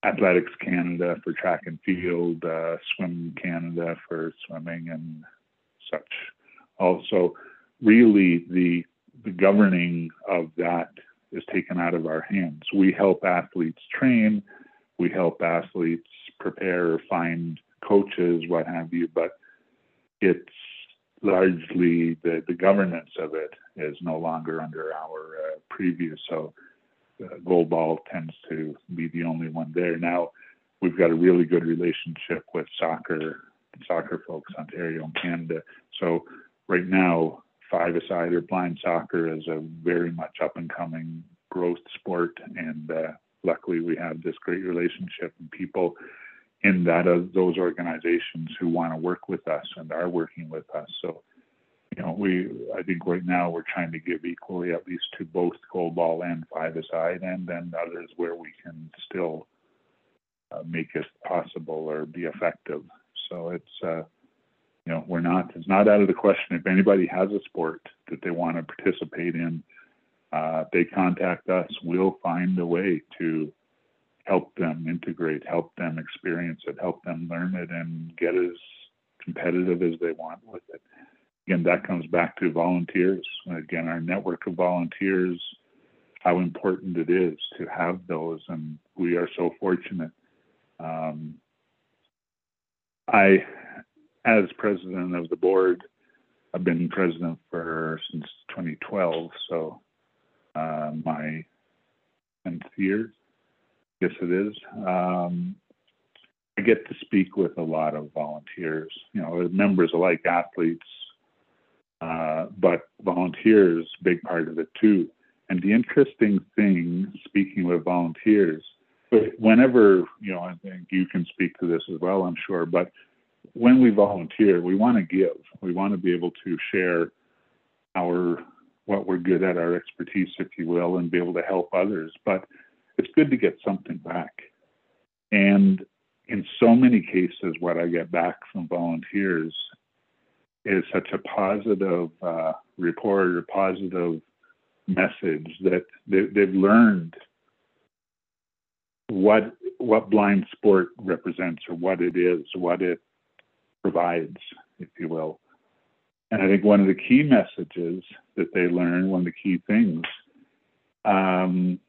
Athletics Canada for track and field, uh, Swim Canada for swimming and such. Also, really the the governing of that is taken out of our hands. We help athletes train, we help athletes prepare, find coaches, what have you, but it's largely the, the governance of it is no longer under our uh, previous. So uh, goalball tends to be the only one there. Now we've got a really good relationship with soccer, soccer folks, Ontario and Canada. So right now five-a-side or blind soccer is a very much up and coming growth sport, and uh, luckily we have this great relationship and people in that uh, those organizations who want to work with us and are working with us. So, you know, we I think right now we're trying to give equally at least to both goalball and five-a-side, and then others where we can still uh, make it possible or be effective. So it's uh, you know, we're not, it's not out of the question. If anybody has a sport that they want to participate in, uh, they contact us, we'll find a way to help them integrate, help them experience it, help them learn it, and get as competitive as they want with it. Again, that comes back to volunteers. Again, our network of volunteers, how important it is to have those, and we are so fortunate. Um, I, as president of the board, I've been president for since 2012, so uh, my 10th year, yes, it is. Um, I get to speak with a lot of volunteers, you know, members alike, athletes, uh, but volunteers, big part of it too. And the interesting thing, speaking with volunteers, whenever, you know, I think you can speak to this as well, I'm sure, but when we volunteer, we want to give. We want to be able to share our what we're good at, our expertise, if you will, and be able to help others. But it's good to get something back. And in so many cases, what I get back from volunteers is such a positive uh, report or positive message that they, they've learned what what blind sport represents or what it is, what it provides, if you will. And I think one of the key messages that they learn, one of the key things, um,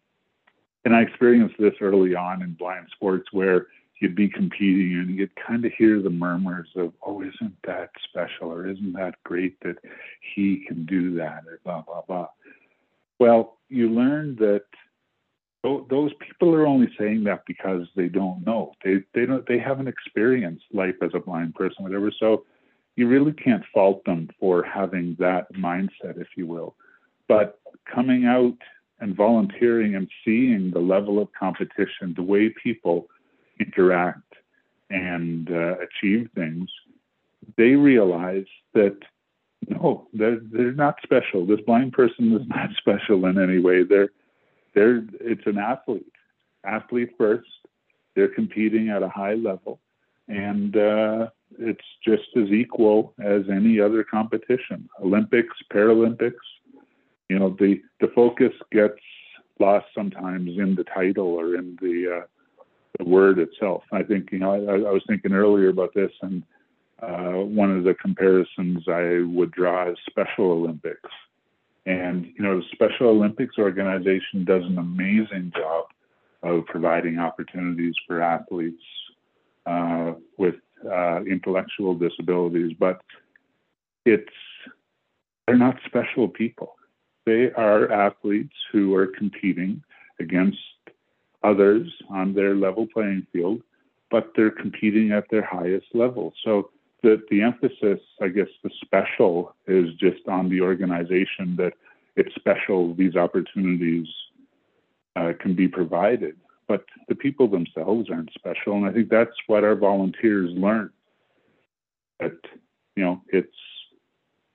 and I experienced this early on in blind sports where you'd be competing and you'd kind of hear the murmurs of, oh, isn't that special or isn't that great that he can do that or blah, blah, blah. Well, you learn that those people are only saying that because they don't know. They they don't they haven't experienced life as a blind person, whatever. So you really can't fault them for having that mindset, if you will. But coming out and volunteering and seeing the level of competition, the way people interact and uh, achieve things, they realize that no, they're they're not special. This blind person is not special in any way. They're they're it's an athlete, athlete first. They're competing at a high level, and uh, it's just as equal as any other competition. Olympics, Paralympics. You know, the the focus gets lost sometimes in the title or in the uh, the word itself. I think you know I, I was thinking earlier about this, and uh, one of the comparisons I would draw is Special Olympics. And you know, the Special Olympics organization does an amazing job of providing opportunities for athletes uh, with uh, intellectual disabilities, but it's they're not special people. They are athletes who are competing against others on their level playing field, but they're competing at their highest level. So the, the emphasis, I guess, the special is just on the organization that it's special, these opportunities uh, can be provided. But the people themselves aren't special. And I think that's what our volunteers learn. That, you know, it's,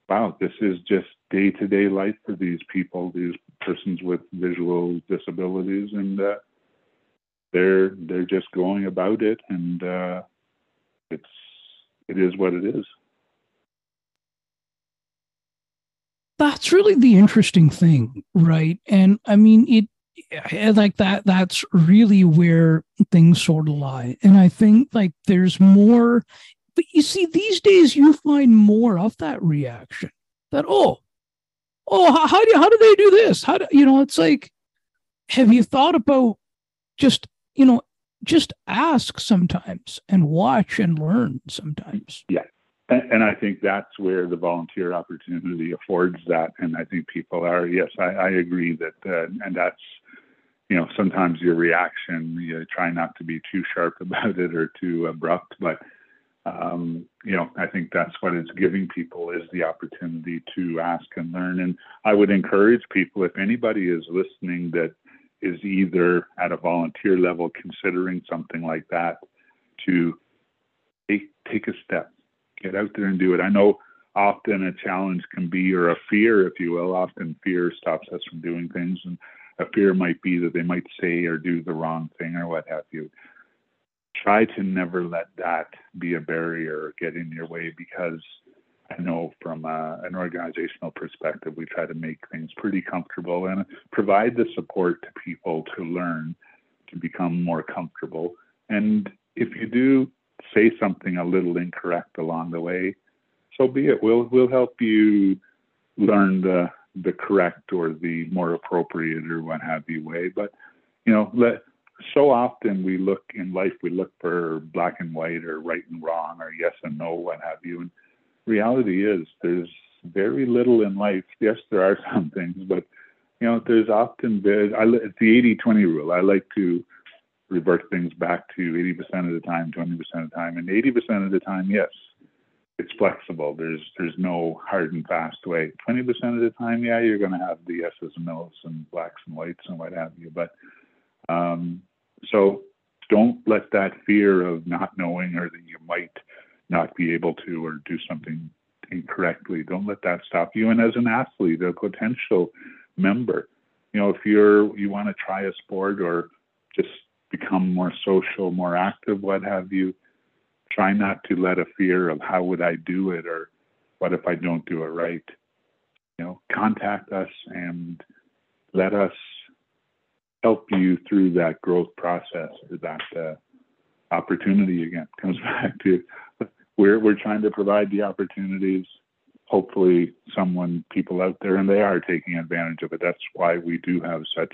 wow, this is just day to day life for these people, these persons with visual disabilities. And uh, they're, they're just going about it. And uh, it's, it is what it is. That's really the interesting thing, right? And I mean, it like that that's really where things sort of lie and i think like there's more but you see these days you find more of that reaction that oh oh how, how do how do they do this how do you know it's like have you thought about just you know just ask sometimes and watch and learn sometimes. Yeah. And, and I think that's where the volunteer opportunity affords that. And I think people are, yes, I, I agree that, uh, and that's, you know, sometimes your reaction, you try not to be too sharp about it or too abrupt, but, um, you know, I think that's what it's giving people is the opportunity to ask and learn. And I would encourage people, if anybody is listening that is either at a volunteer level considering something like that to take, take a step, get out there and do it. I know often a challenge can be, or a fear, if you will, often fear stops us from doing things. And a fear might be that they might say or do the wrong thing or what have you. Try to never let that be a barrier or get in your way because I know from uh, an organizational perspective, we try to make things pretty comfortable and provide the support to people to learn. to become more comfortable. And if you do say something a little incorrect along the way, so be it. We'll we'll help you learn the the correct or the more appropriate or what have you way. But you know, let so often we look in life we look for black and white or right and wrong or yes and no, what have you. And reality is there's very little in life. Yes, there are some things, but you know, there's often the I, it's the 80-20 rule. I like to revert things back to 80% of the time, 20% of the time, and 80% of the time, yes, it's flexible. There's there's no hard and fast way. 20% of the time, yeah, you're going to have the yeses and nos and blacks and whites and what have you. But um, so don't let that fear of not knowing or that you might not be able to or do something incorrectly. Don't let that stop you. And as an athlete, a potential member, you know, if you're you want to try a sport or just become more social, more active, what have you, try not to let a fear of how would I do it or what if I don't do it right. You know, contact us and let us help you through that growth process or that uh, opportunity again comes back to we're we're trying to provide the opportunities. Hopefully someone people out there and they are taking advantage of it. That's why we do have such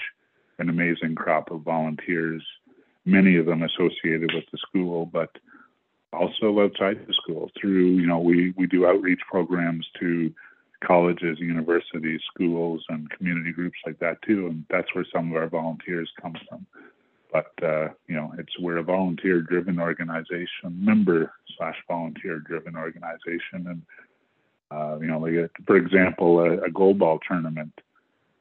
an amazing crop of volunteers many of them associated with the school but also outside the school through you know we we do outreach programs to colleges universities schools and community groups like that too and that's where some of our volunteers come from but uh, you know it's we're a volunteer driven organization member slash volunteer driven organization. And uh, you know like for example a, a goalball tournament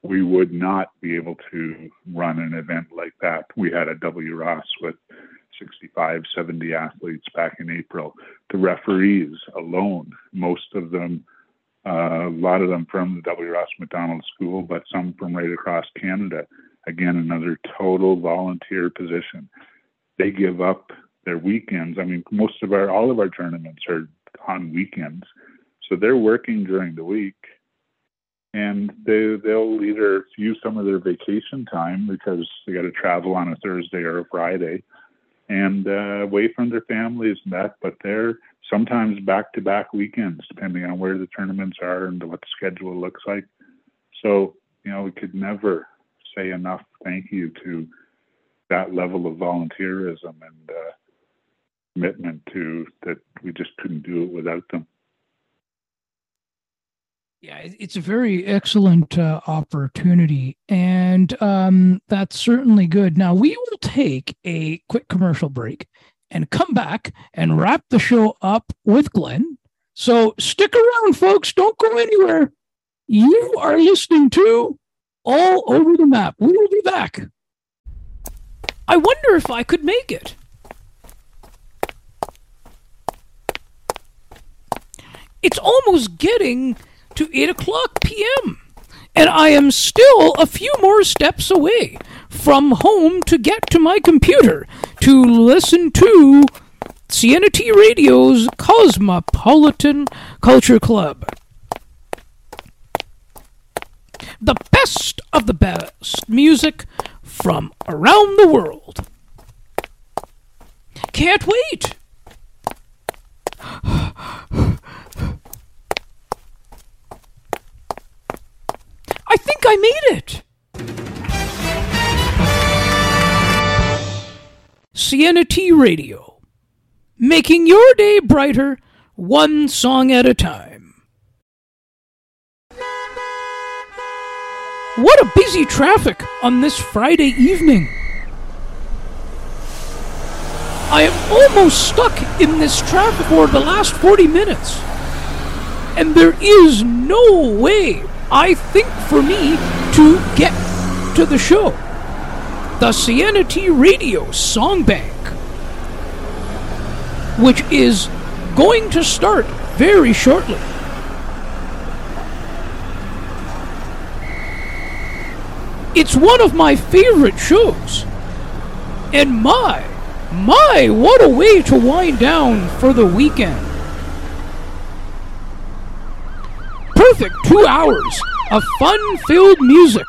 we would not be able to run an event like that. We had a w ross with 65 70 athletes back in april. The referees alone most of them uh, a lot of them from the w. Ross macdonald school but some from right across canada. Again another total volunteer position. They give up their weekends. I mean most of our all of our tournaments are on weekends. So they're working during the week. And they they'll either use some of their vacation time because they got to travel on a thursday or a friday and uh, away from their families and that but they're sometimes back to back weekends depending on where the tournaments are and what the schedule looks like so you know we could never say enough thank you to that level of volunteerism and uh, commitment to that we just couldn't do it without them. Yeah, it's a very excellent uh, opportunity, and um, that's certainly good. Now, we will take a quick commercial break and come back and wrap the show up with Glen. So stick around, folks. Don't go anywhere. You are listening to all over the map. We will be back. I wonder if I could make it. It's almost getting to 8 o'clock p.m., and I am still a few more steps away from home to get to my computer to listen to CNT Radio's Cosmopolitan Culture Club the best of the best music from around the world. Can't wait! I think I made it! Sienna T Radio, making your day brighter one song at a time. What a busy traffic on this Friday evening. I am almost stuck in this traffic for the last 40 minutes. And there is no way, I think, for me to get to the show. The Sienna T Radio Song Bank, which is going to start very shortly. It's one of my favorite shows. And my, my, what a way to wind down for the weekend. Perfect two hours of fun filled music.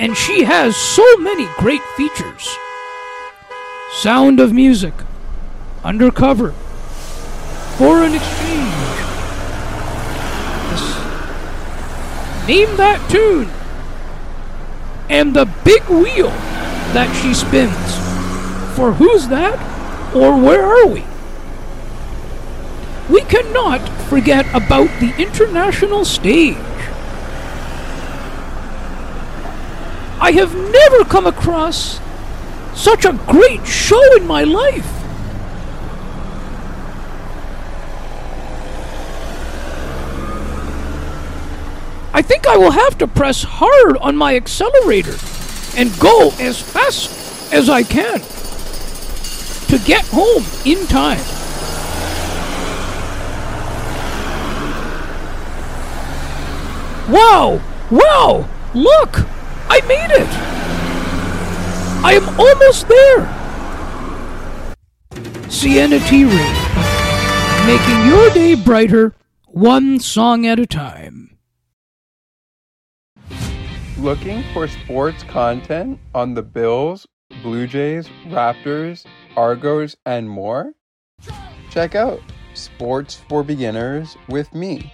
And she has so many great features. Sound of Music, Undercover, Foreign Exchange. Name that tune. And the big wheel that she spins. For who's that? Or where are we? We cannot forget about the international stage. I have never come across such a great show in my life. I think I will have to press hard on my accelerator and go as fast as I can to get home in time. Wow! Wow! Look! I made it! I am almost there! Sienna T. Ray, making your day brighter one song at a time. Looking for sports content on the Bills, Blue Jays, Raptors, Argos, and more? Check out Sports for Beginners with me,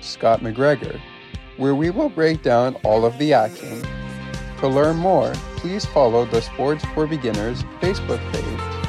Scott McGregor where we will break down all of the action. To learn more, please follow the Sports for Beginners Facebook page.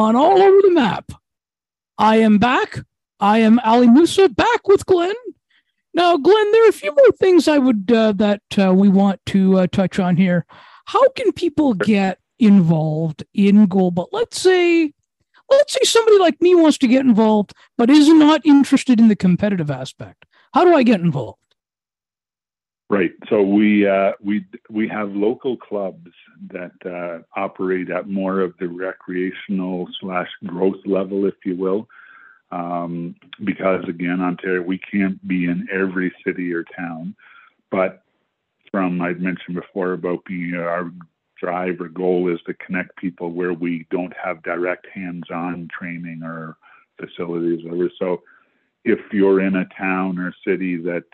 On all over the map. I am back. I am Ali Moosa back with Glen. Now, Glen, there are a few more things I would uh, that uh, we want to uh, touch on here. How can people get involved in goal? But let's say, let's say somebody like me wants to get involved, but is not interested in the competitive aspect. How do I get involved? Right. So we uh, we we have local clubs that uh, operate at more of the recreational slash growth level, if you will, um, because again, Ontario, we can't be in every city or town, but from I'd mentioned before about being our drive or goal is to connect people where we don't have direct hands-on training or facilities or so if you're in a town or city that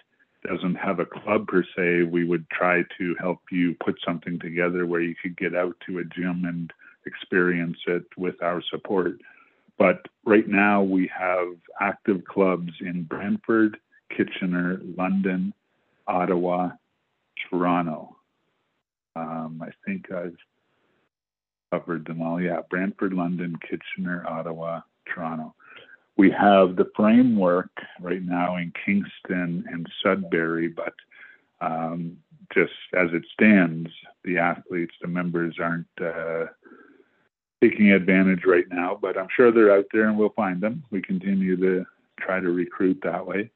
doesn't have a club per se, we would try to help you put something together where you could get out to a gym and experience it with our support. But right now we have active clubs in Brantford, Kitchener, London, Ottawa, Toronto. Um, I think I've covered them all. Yeah, Brantford, London, Kitchener, Ottawa, Toronto we have the framework right now in Kingston and Sudbury, but um, just as it stands, the athletes, the members aren't uh, taking advantage right now, but I'm sure they're out there and we'll find them. We continue to try to recruit that way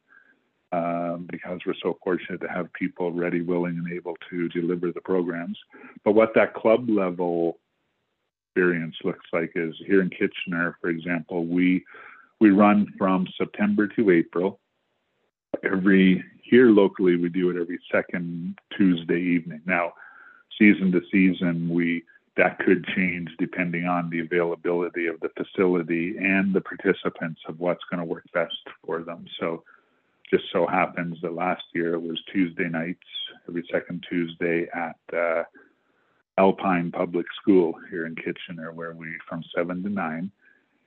um, because we're so fortunate to have people ready, willing, and able to deliver the programs. But what that club level experience looks like is here in Kitchener, for example, we we run from September to April. Every here locally, we do it every second Tuesday evening. Now, season to season, we that could change depending on the availability of the facility and the participants of what's going to work best for them. So, just so happens that last year it was Tuesday nights, every second Tuesday at uh, Alpine Public School here in Kitchener, where we from seven to nine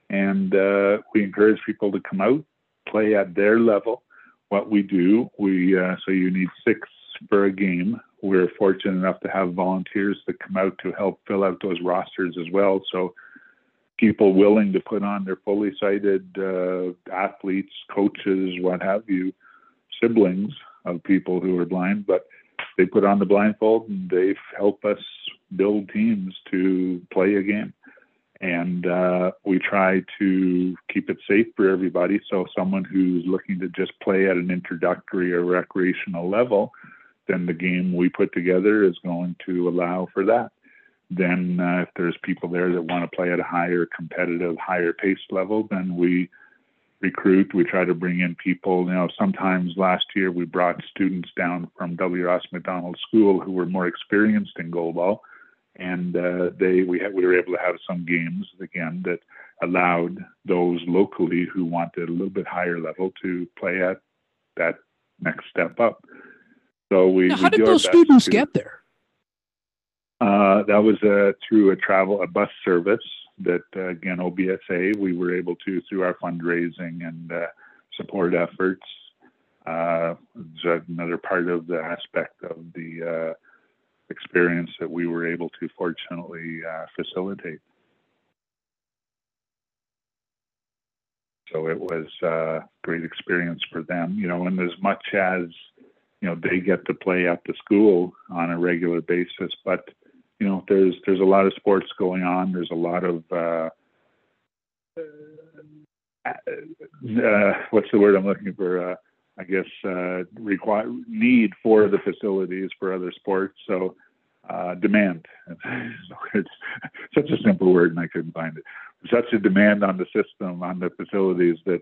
and uh, we encourage people to come out, play at their level. What we do, we uh, so you need six for a game. We're fortunate enough to have volunteers that come out to help fill out those rosters as well. So people willing to put on their fully sighted uh, athletes, coaches, what have you, siblings of people who are blind, but they put on the blindfold and they help us build teams to play a game and uh, we try to keep it safe for everybody. So someone who's looking to just play at an introductory or recreational level, then the game we put together is going to allow for that. then uh, if there's people there that want to play at a higher competitive, higher pace level, then we recruit. We try to bring in people. You know, sometimes last year we brought students down from W. Ross Macdonald School who were more experienced in goalball, and uh, they we had, we were able to have some games again that allowed those locally who wanted a little bit higher level to play at that next step up. So we. Now, how we did those students to, get there? Uh, that was uh, through a travel a bus service that uh, again OBSA we were able to through our fundraising and uh, support efforts. Uh, another part of the aspect of the uh, experience that we were able to fortunately uh, facilitate. So it was a great experience for them, you know, and as much as you know they get to play at the school on a regular basis, but you know, there's there's a lot of sports going on. There's a lot of uh, uh, what's the word I'm looking for? I guess uh, require need for the facilities for other sports. So uh, demand. it's such a simple word, and I couldn't find it. Such a demand on the system, on the facilities that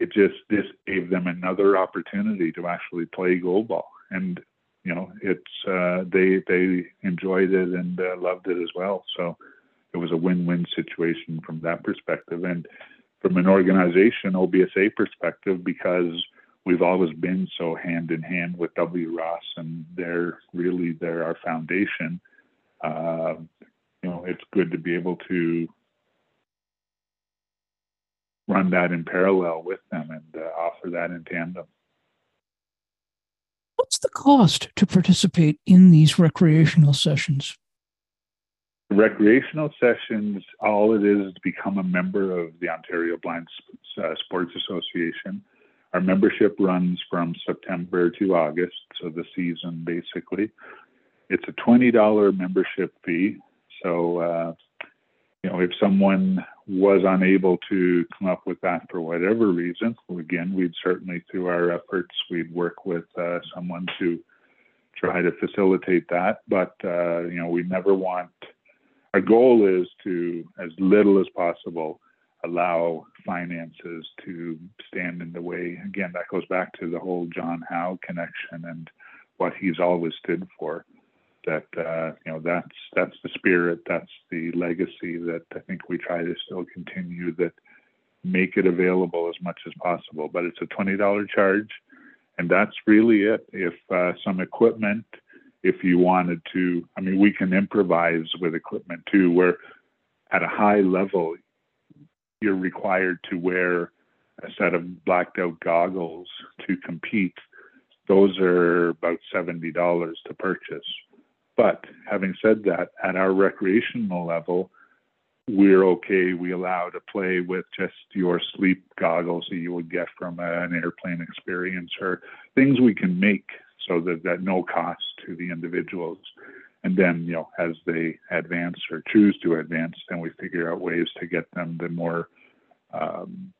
it just this gave them another opportunity to actually play goalball. And you know, it's uh, they they enjoyed it and uh, loved it as well. So it was a win-win situation from that perspective, and from an organization OBSA perspective, because we've always been so hand in hand with W. Ross, and they're really they're our foundation. Uh, you know, it's good to be able to run that in parallel with them and uh, offer that in tandem. What's the cost to participate in these recreational sessions? Recreational sessions, all it is is to become a member of the Ontario Blind uh, Sports Association. Our membership runs from September to August, so the season basically. It's a $20 membership fee. So, uh, you know, if someone was unable to come up with that for whatever reason, again, we'd certainly, through our efforts, we'd work with uh, someone to try to facilitate that. But, uh, you know, we never want, our goal is to, as little as possible, allow finances to stand in the way. Again, that goes back to the whole John Howe connection and what he's always stood for that uh, you know that's that's the spirit, that's the legacy that I think we try to still continue. That make it available as much as possible, but it's a twenty dollar charge, and that's really it. If uh, some equipment, if you wanted to, I mean, we can improvise with equipment too. Where at a high level, you're required to wear a set of blacked out goggles to compete. Those are about seventy dollars to purchase but having said that, at our recreational level, we're okay. We allow to play with just your sleep goggles that you would get from an airplane experience or things we can make so that at no cost to the individuals. And then, you know, as they advance or choose to advance, then we figure out ways to get them the more um,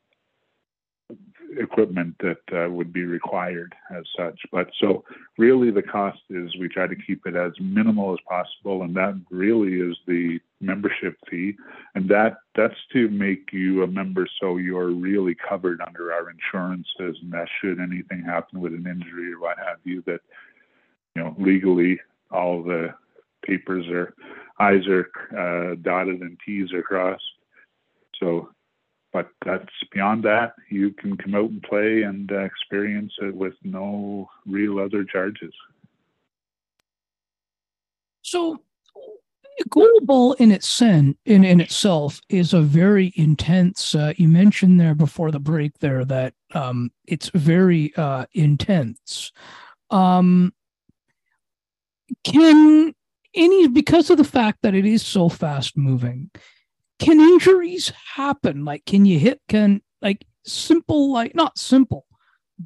equipment that uh, would be required as such. But so really the cost is we try to keep it as minimal as possible, and that really is the membership fee, and that that's to make you a member so you're really covered under our insurances, and that should anything happen with an injury or what have you, that you know legally all the papers are I's are uh, dotted and T's are crossed. So but that's beyond that. You can come out and play and uh, experience it with no real other charges. So, goalball in its in, in itself is a very intense. Uh, you mentioned there before the break there that um, it's very uh, intense. Um, can any because of the fact that it is so fast moving can injuries happen? Like, can you hit? Can like simple, like not simple,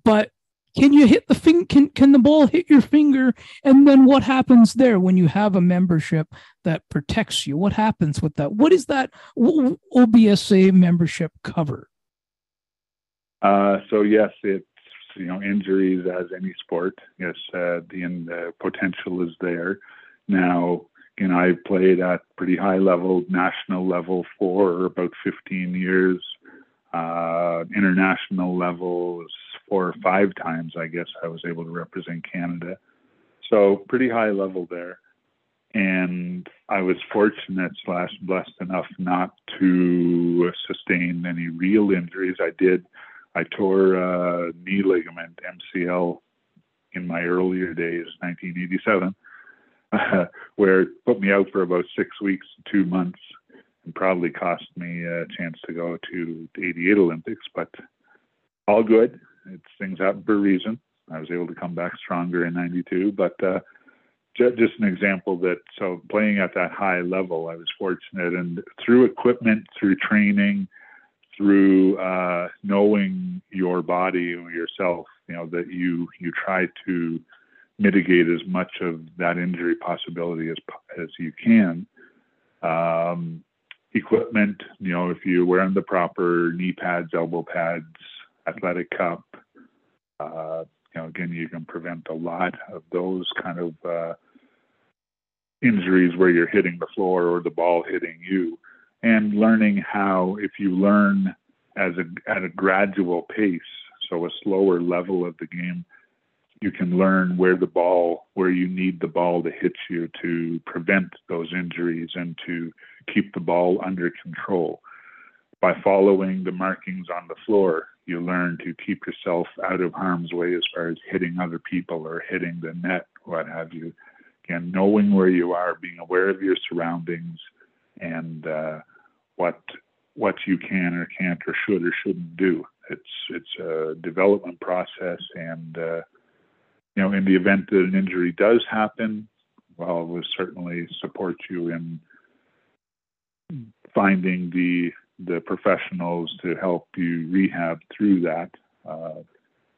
but can you hit the thing? Can can the ball hit your finger? And then what happens there when you have a membership that protects you? What happens with that? What is that OBSA membership cover? Uh, so yes, it's you know injuries as any sport. Yes, uh, the, the potential is there. Now you know, I played at pretty high level, national level for about 15 years, uh, international levels four or five times, I guess I was able to represent Canada. So pretty high level there. And I was fortunate slash blessed enough not to sustain any real injuries. I did, I tore a knee ligament, MCL, in my earlier days, 1987 where it put me out for about six weeks, two months, and probably cost me a chance to go to the 88 Olympics. But all good. It's things happen for a reason. I was able to come back stronger in 92. But uh, just, an example that, so playing at that high level, I was fortunate. And through equipment, through training, through uh, knowing your body yourself, you know, that you, you try to mitigate as much of that injury possibility as as you can. Um, equipment, you know, if you're wearing the proper knee pads, elbow pads, athletic cup, uh, you know, again, you can prevent a lot of those kind of uh, injuries where you're hitting the floor or the ball hitting you. And learning how, if you learn as a at a gradual pace, so a slower level of the game, you can learn where the ball, where you need the ball to hit you to prevent those injuries and to keep the ball under control. By following the markings on the floor, you learn to keep yourself out of harm's way as far as hitting other people or hitting the net, what have you. Again, knowing where you are, being aware of your surroundings, and uh, what what you can or can't or should or shouldn't do. It's it's a development process, and uh, you know, in the event that an injury does happen, well, we'll certainly support you in finding the the professionals to help you rehab through that uh,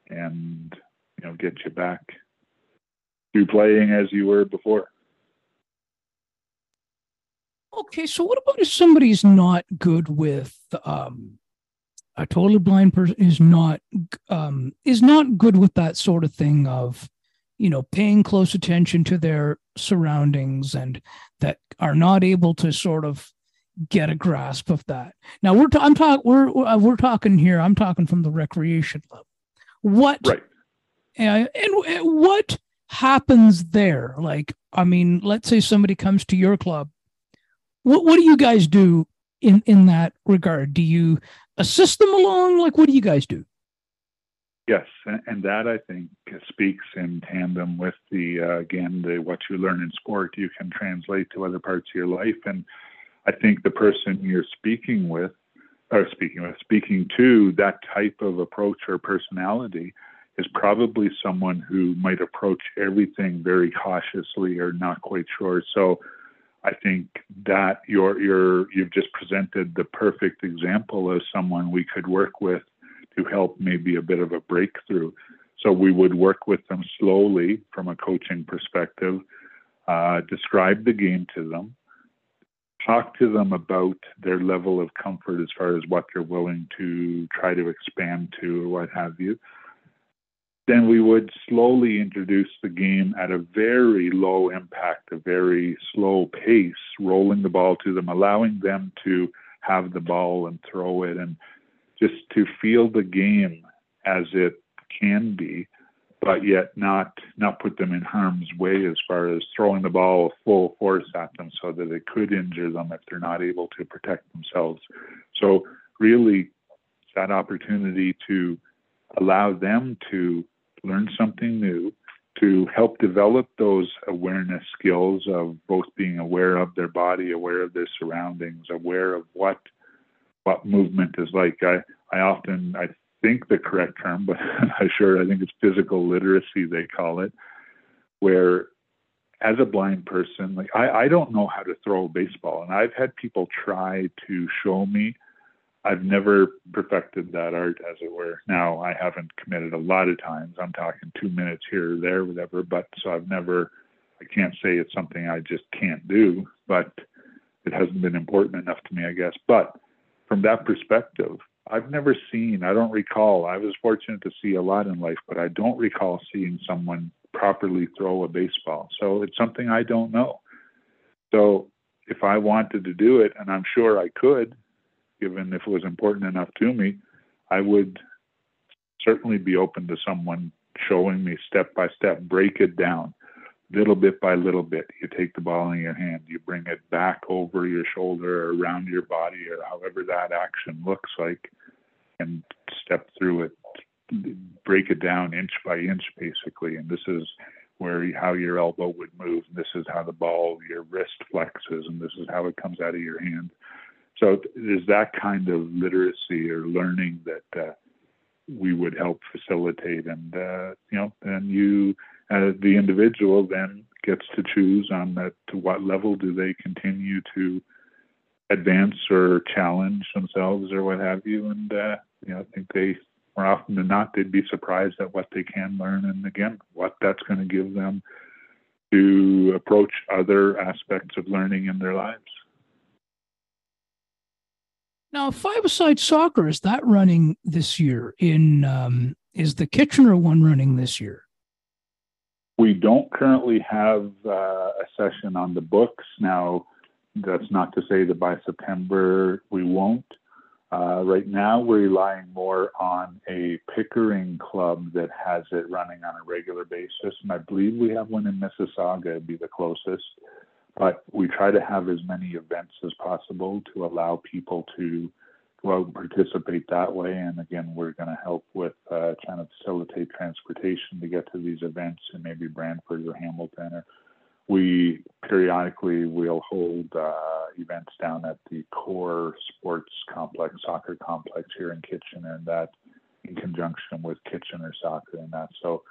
and you know get you back to playing as you were before. Okay, so what about if somebody's not good with um, a totally blind person is not um, is not good with that sort of thing of you know paying close attention to their surroundings and that are not able to sort of get a grasp of that. Now we're ta- i'm talking we're we're talking here i'm talking from the recreation level. What right. And, and what happens there? Like i mean let's say somebody comes to your club. What what do you guys do in in that regard do you assist them along? Like, what do you guys do? Yes, and that I think speaks in tandem with the uh, again the what you learn in sport you can translate to other parts of your life, and I think the person you're speaking with, or speaking with, speaking to that type of approach or personality is probably someone who might approach everything very cautiously or not quite sure. So I think that you're, you're, you've just presented the perfect example of someone we could work with to help maybe a bit of a breakthrough. So we would work with them slowly from a coaching perspective, uh, describe the game to them, talk to them about their level of comfort as far as what they're willing to try to expand to or what have you then we would slowly introduce the game at a very low impact, a very slow pace, rolling the ball to them, allowing them to have the ball and throw it, and just to feel the game as it can be, but yet not not put them in harm's way as far as throwing the ball full force at them so that it could injure them if they're not able to protect themselves. So really, that opportunity to allow them to learn something new, to help develop those awareness skills of both being aware of their body, aware of their surroundings, aware of what what movement is like. I, I often I think the correct term, but I'm sure. I think it's physical literacy they call it, where as a blind person, like I, I don't know how to throw a baseball, and I've had people try to show me I've never perfected that art, as it were. Now, I haven't committed a lot of times. I'm talking two minutes here or there, whatever. But so I've never, I can't say it's something I just can't do, but it hasn't been important enough to me, I guess. But from that perspective, I've never seen, I don't recall, I was fortunate to see a lot in life, but I don't recall seeing someone properly throw a baseball. So it's something I don't know. So if I wanted to do it, and I'm sure I could, given if it was important enough to me, I would certainly be open to someone showing me step by step, break it down little bit by little bit. You take the ball in your hand, you bring it back over your shoulder or around your body or however that action looks like, and step through it, break it down inch by inch basically. And this is where how your elbow would move. And this is how the ball, your wrist flexes, and this is how it comes out of your hand. So there's that kind of literacy or learning that uh, we would help facilitate, and uh, you know, and you, uh, the individual, then gets to choose on that to what level do they continue to advance or challenge themselves or what have you. And uh, you know, I think they more often than not they'd be surprised at what they can learn, and again, what that's going to give them to approach other aspects of learning in their lives. Now, five-a-side soccer is that running this year? In um, is the Kitchener one running this year? We don't currently have uh, a session on the books now. That's not to say that by September we won't. Uh, right now, we're relying more on a Pickering club that has it running on a regular basis, and I believe we have one in Mississauga. It'd be the closest but we try to have as many events as possible to allow people to go out and participate that way. And again, we're going to help with uh, trying to facilitate transportation to get to these events in maybe Brantford or Hamilton. Or we periodically will hold uh, events down at the core sports complex, soccer complex here in Kitchener, and that in conjunction with Kitchener Soccer and that. So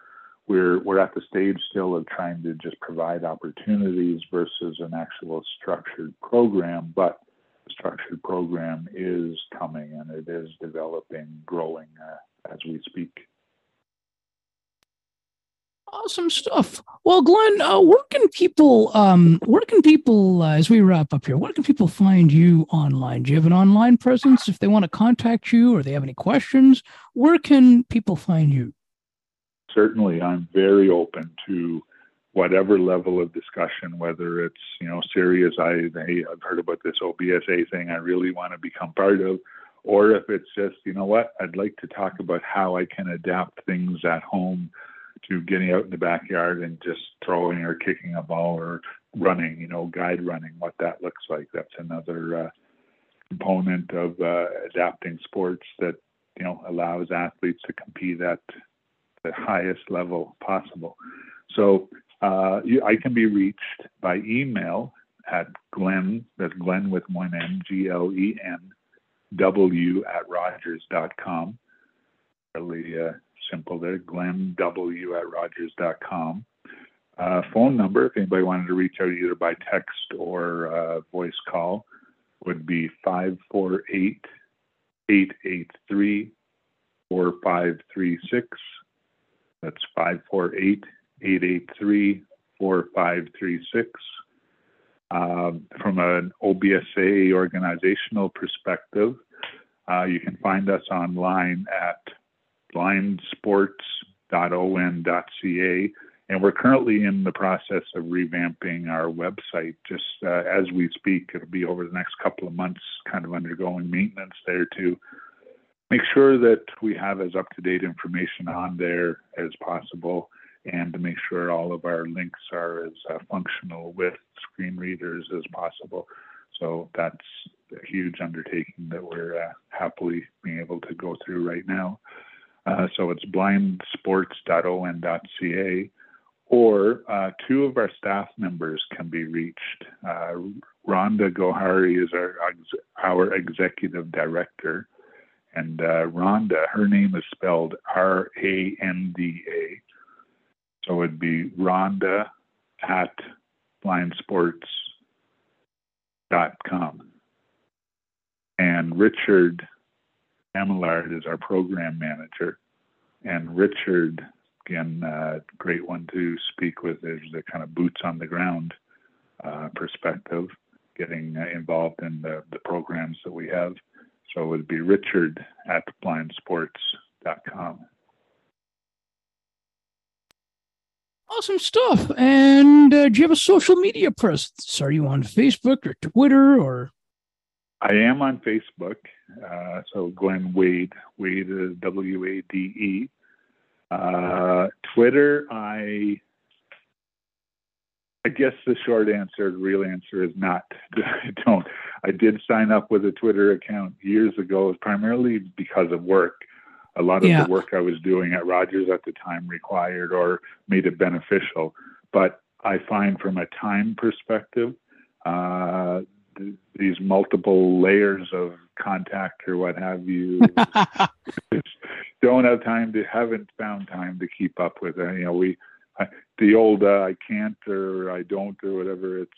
we're we're at the stage still of trying to just provide opportunities versus an actual structured program, but the structured program is coming and it is developing, growing uh, as we speak. Awesome stuff. Well, Glen, uh, where can people, um, where can people, uh, as we wrap up here, where can people find you online? Do you have an online presence if they want to contact you or they have any questions? Where can people find you? Certainly I'm very open to whatever level of discussion, whether it's you know serious, I hey, I've heard about this OBSA thing, I really want to become part of, or if it's just you know what, I'd like to talk about how I can adapt things at home to getting out in the backyard and just throwing or kicking a ball or running, you know, guide running, what that looks like. That's another uh, component of uh, adapting sports that you know allows athletes to compete at the highest level possible. So uh, you, I can be reached by email at Glen, that's Glen with one N, G L E N, W at Rogers.com. Really uh, simple there, Glen W at Rogers.com. Uh, phone number, if anybody wanted to reach out either by text or uh, voice call, would be 548 883 4536. That's 548 883 4536. Um, from an OBSA organizational perspective, uh, you can find us online at blindsports.on.ca. And we're currently in the process of revamping our website just uh, as we speak. It'll be over the next couple of months, kind of undergoing maintenance there to make sure that we have as up to date information on there as possible and to make sure all of our links are as uh, functional with screen readers as possible. So that's a huge undertaking that we're uh, happily being able to go through right now. Uh, so it's blindsports.on.ca, or uh, two of our staff members can be reached. Uh, Randa Gohari is our, our executive director and uh, Randa, her name is spelled R A N D A. So it'd be Randa at blindsports.com. And Richard Amillard is our program manager. And Richard, again, uh, great one to speak with, is the kind of boots on the ground uh, perspective, getting uh, involved in the, the programs that we have. So it would be richard at blindsports.com. Awesome stuff. And uh, do you have a social media presence? Are you on Facebook or Twitter or? I am on Facebook. Uh, so Glen Wade, Wade is W A D E. Uh, Twitter, I I guess the short answer, the real answer is not. I don't. I did sign up with a Twitter account years ago, primarily because of work. A lot of Yeah. the work I was doing at Rogers at the time required or made it beneficial. But I find from a time perspective, uh, th- these multiple layers of contact or what have you don't have time to haven't found time to keep up with it. You know, we I, the old uh, I can't or I don't or whatever. It's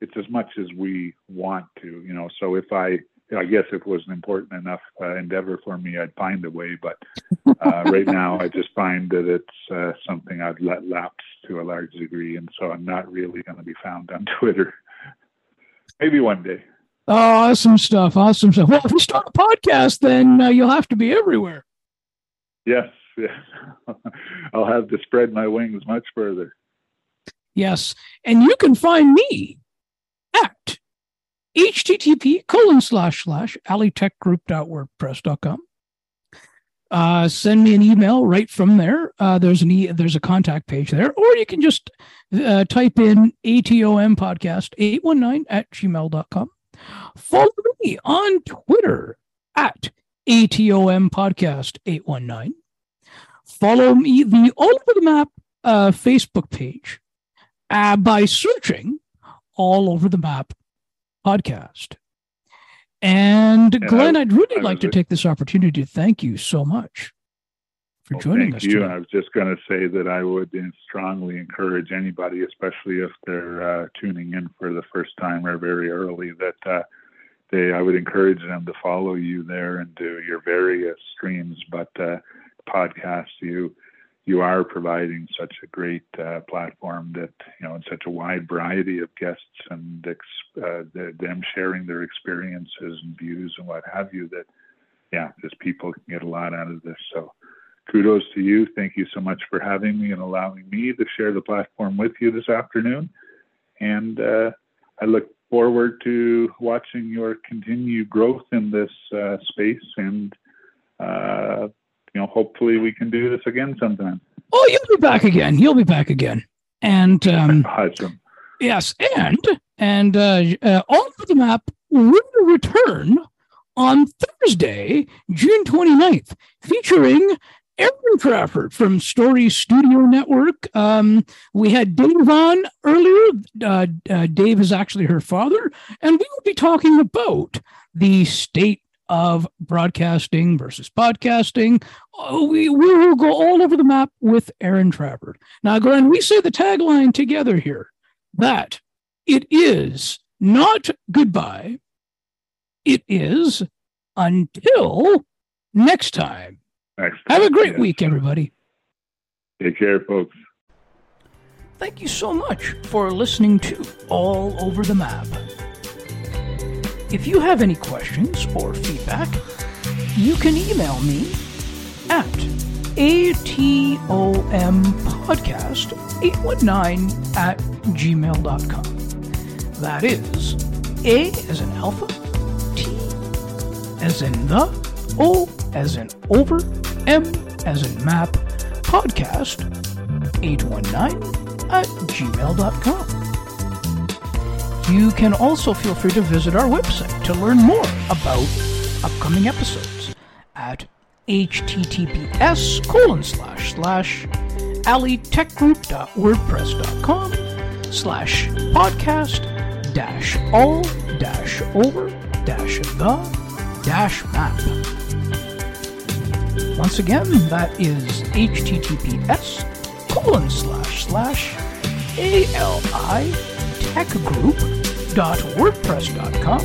it's as much as we want to. You know, so if I I guess if it was an important enough uh, endeavor for me, I'd find a way. But uh, right now, I just find that it's uh, something I've let lapse to a large degree, and so I'm not really going to be found on Twitter. Maybe one day. Oh, awesome stuff. Awesome stuff. Well, if you start a podcast, then uh, you'll have to be everywhere. Yes. I'll have to spread my wings much further. Yes. And you can find me at http colon slash slash alitechgroup.wordpress.com. Uh, send me an email right from there. Uh, there's an e- there's a contact page there, or you can just uh, type in ATOM podcast 819 at gmail.com. Follow me on Twitter at ATOM podcast 819. Follow me the all over the map uh, Facebook page uh, by searching all over the map podcast. And And Glen, I- I'd really I like to take this opportunity to thank you so much for Well, joining thank us you. today. I was just going to say that I would uh, strongly encourage anybody, especially if they're uh, tuning in for the first time or very early, that uh, they I would encourage them to follow you there and do your various streams. But uh, podcast, you you are providing such a great uh, platform that you know, and such a wide variety of guests and ex- uh, the, them sharing their experiences and views and what have you. That yeah, just people can get a lot out of this. So kudos to you. Thank you so much for having me and allowing me to share the platform with you this afternoon. And uh, I look forward to watching your continued growth in this uh, space. And, uh, you know, hopefully we can do this again sometime. Oh, you'll be back again. You'll be back again. And um, Awesome. Yes, and and uh, uh, all over the map will return on Thursday, June 29th, featuring Aaron Trafford from Story Studio Network. Um, we had Dave on earlier. Uh, uh, Dave is actually her father, and we will be talking about the state of broadcasting versus podcasting. Oh, we, we will go all over the map with Aaron Trafford. Now, Glen, we say the tagline together here that it is not goodbye. It is until next time. Next Have a great Yes. week, everybody. Take care, folks. Thank you so much for listening to All Over the Map. If you have any questions or feedback, you can email me at atompodcast819 at gmail.com. That is A as in alpha, T as in the, O as in over, M as in map, podcast 819 at gmail.com. You can also feel free to visit our website to learn more about upcoming episodes at https colon slash slash alitechgroup.wordpress.com slash podcast dash all dash over dash the dash map. Once again, that is https colon slash slash ali techgroup.wordpress.com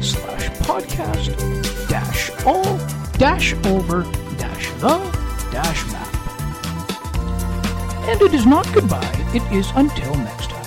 slash podcast dash all dash over dash the dash map. And it is not goodbye, it is until next time.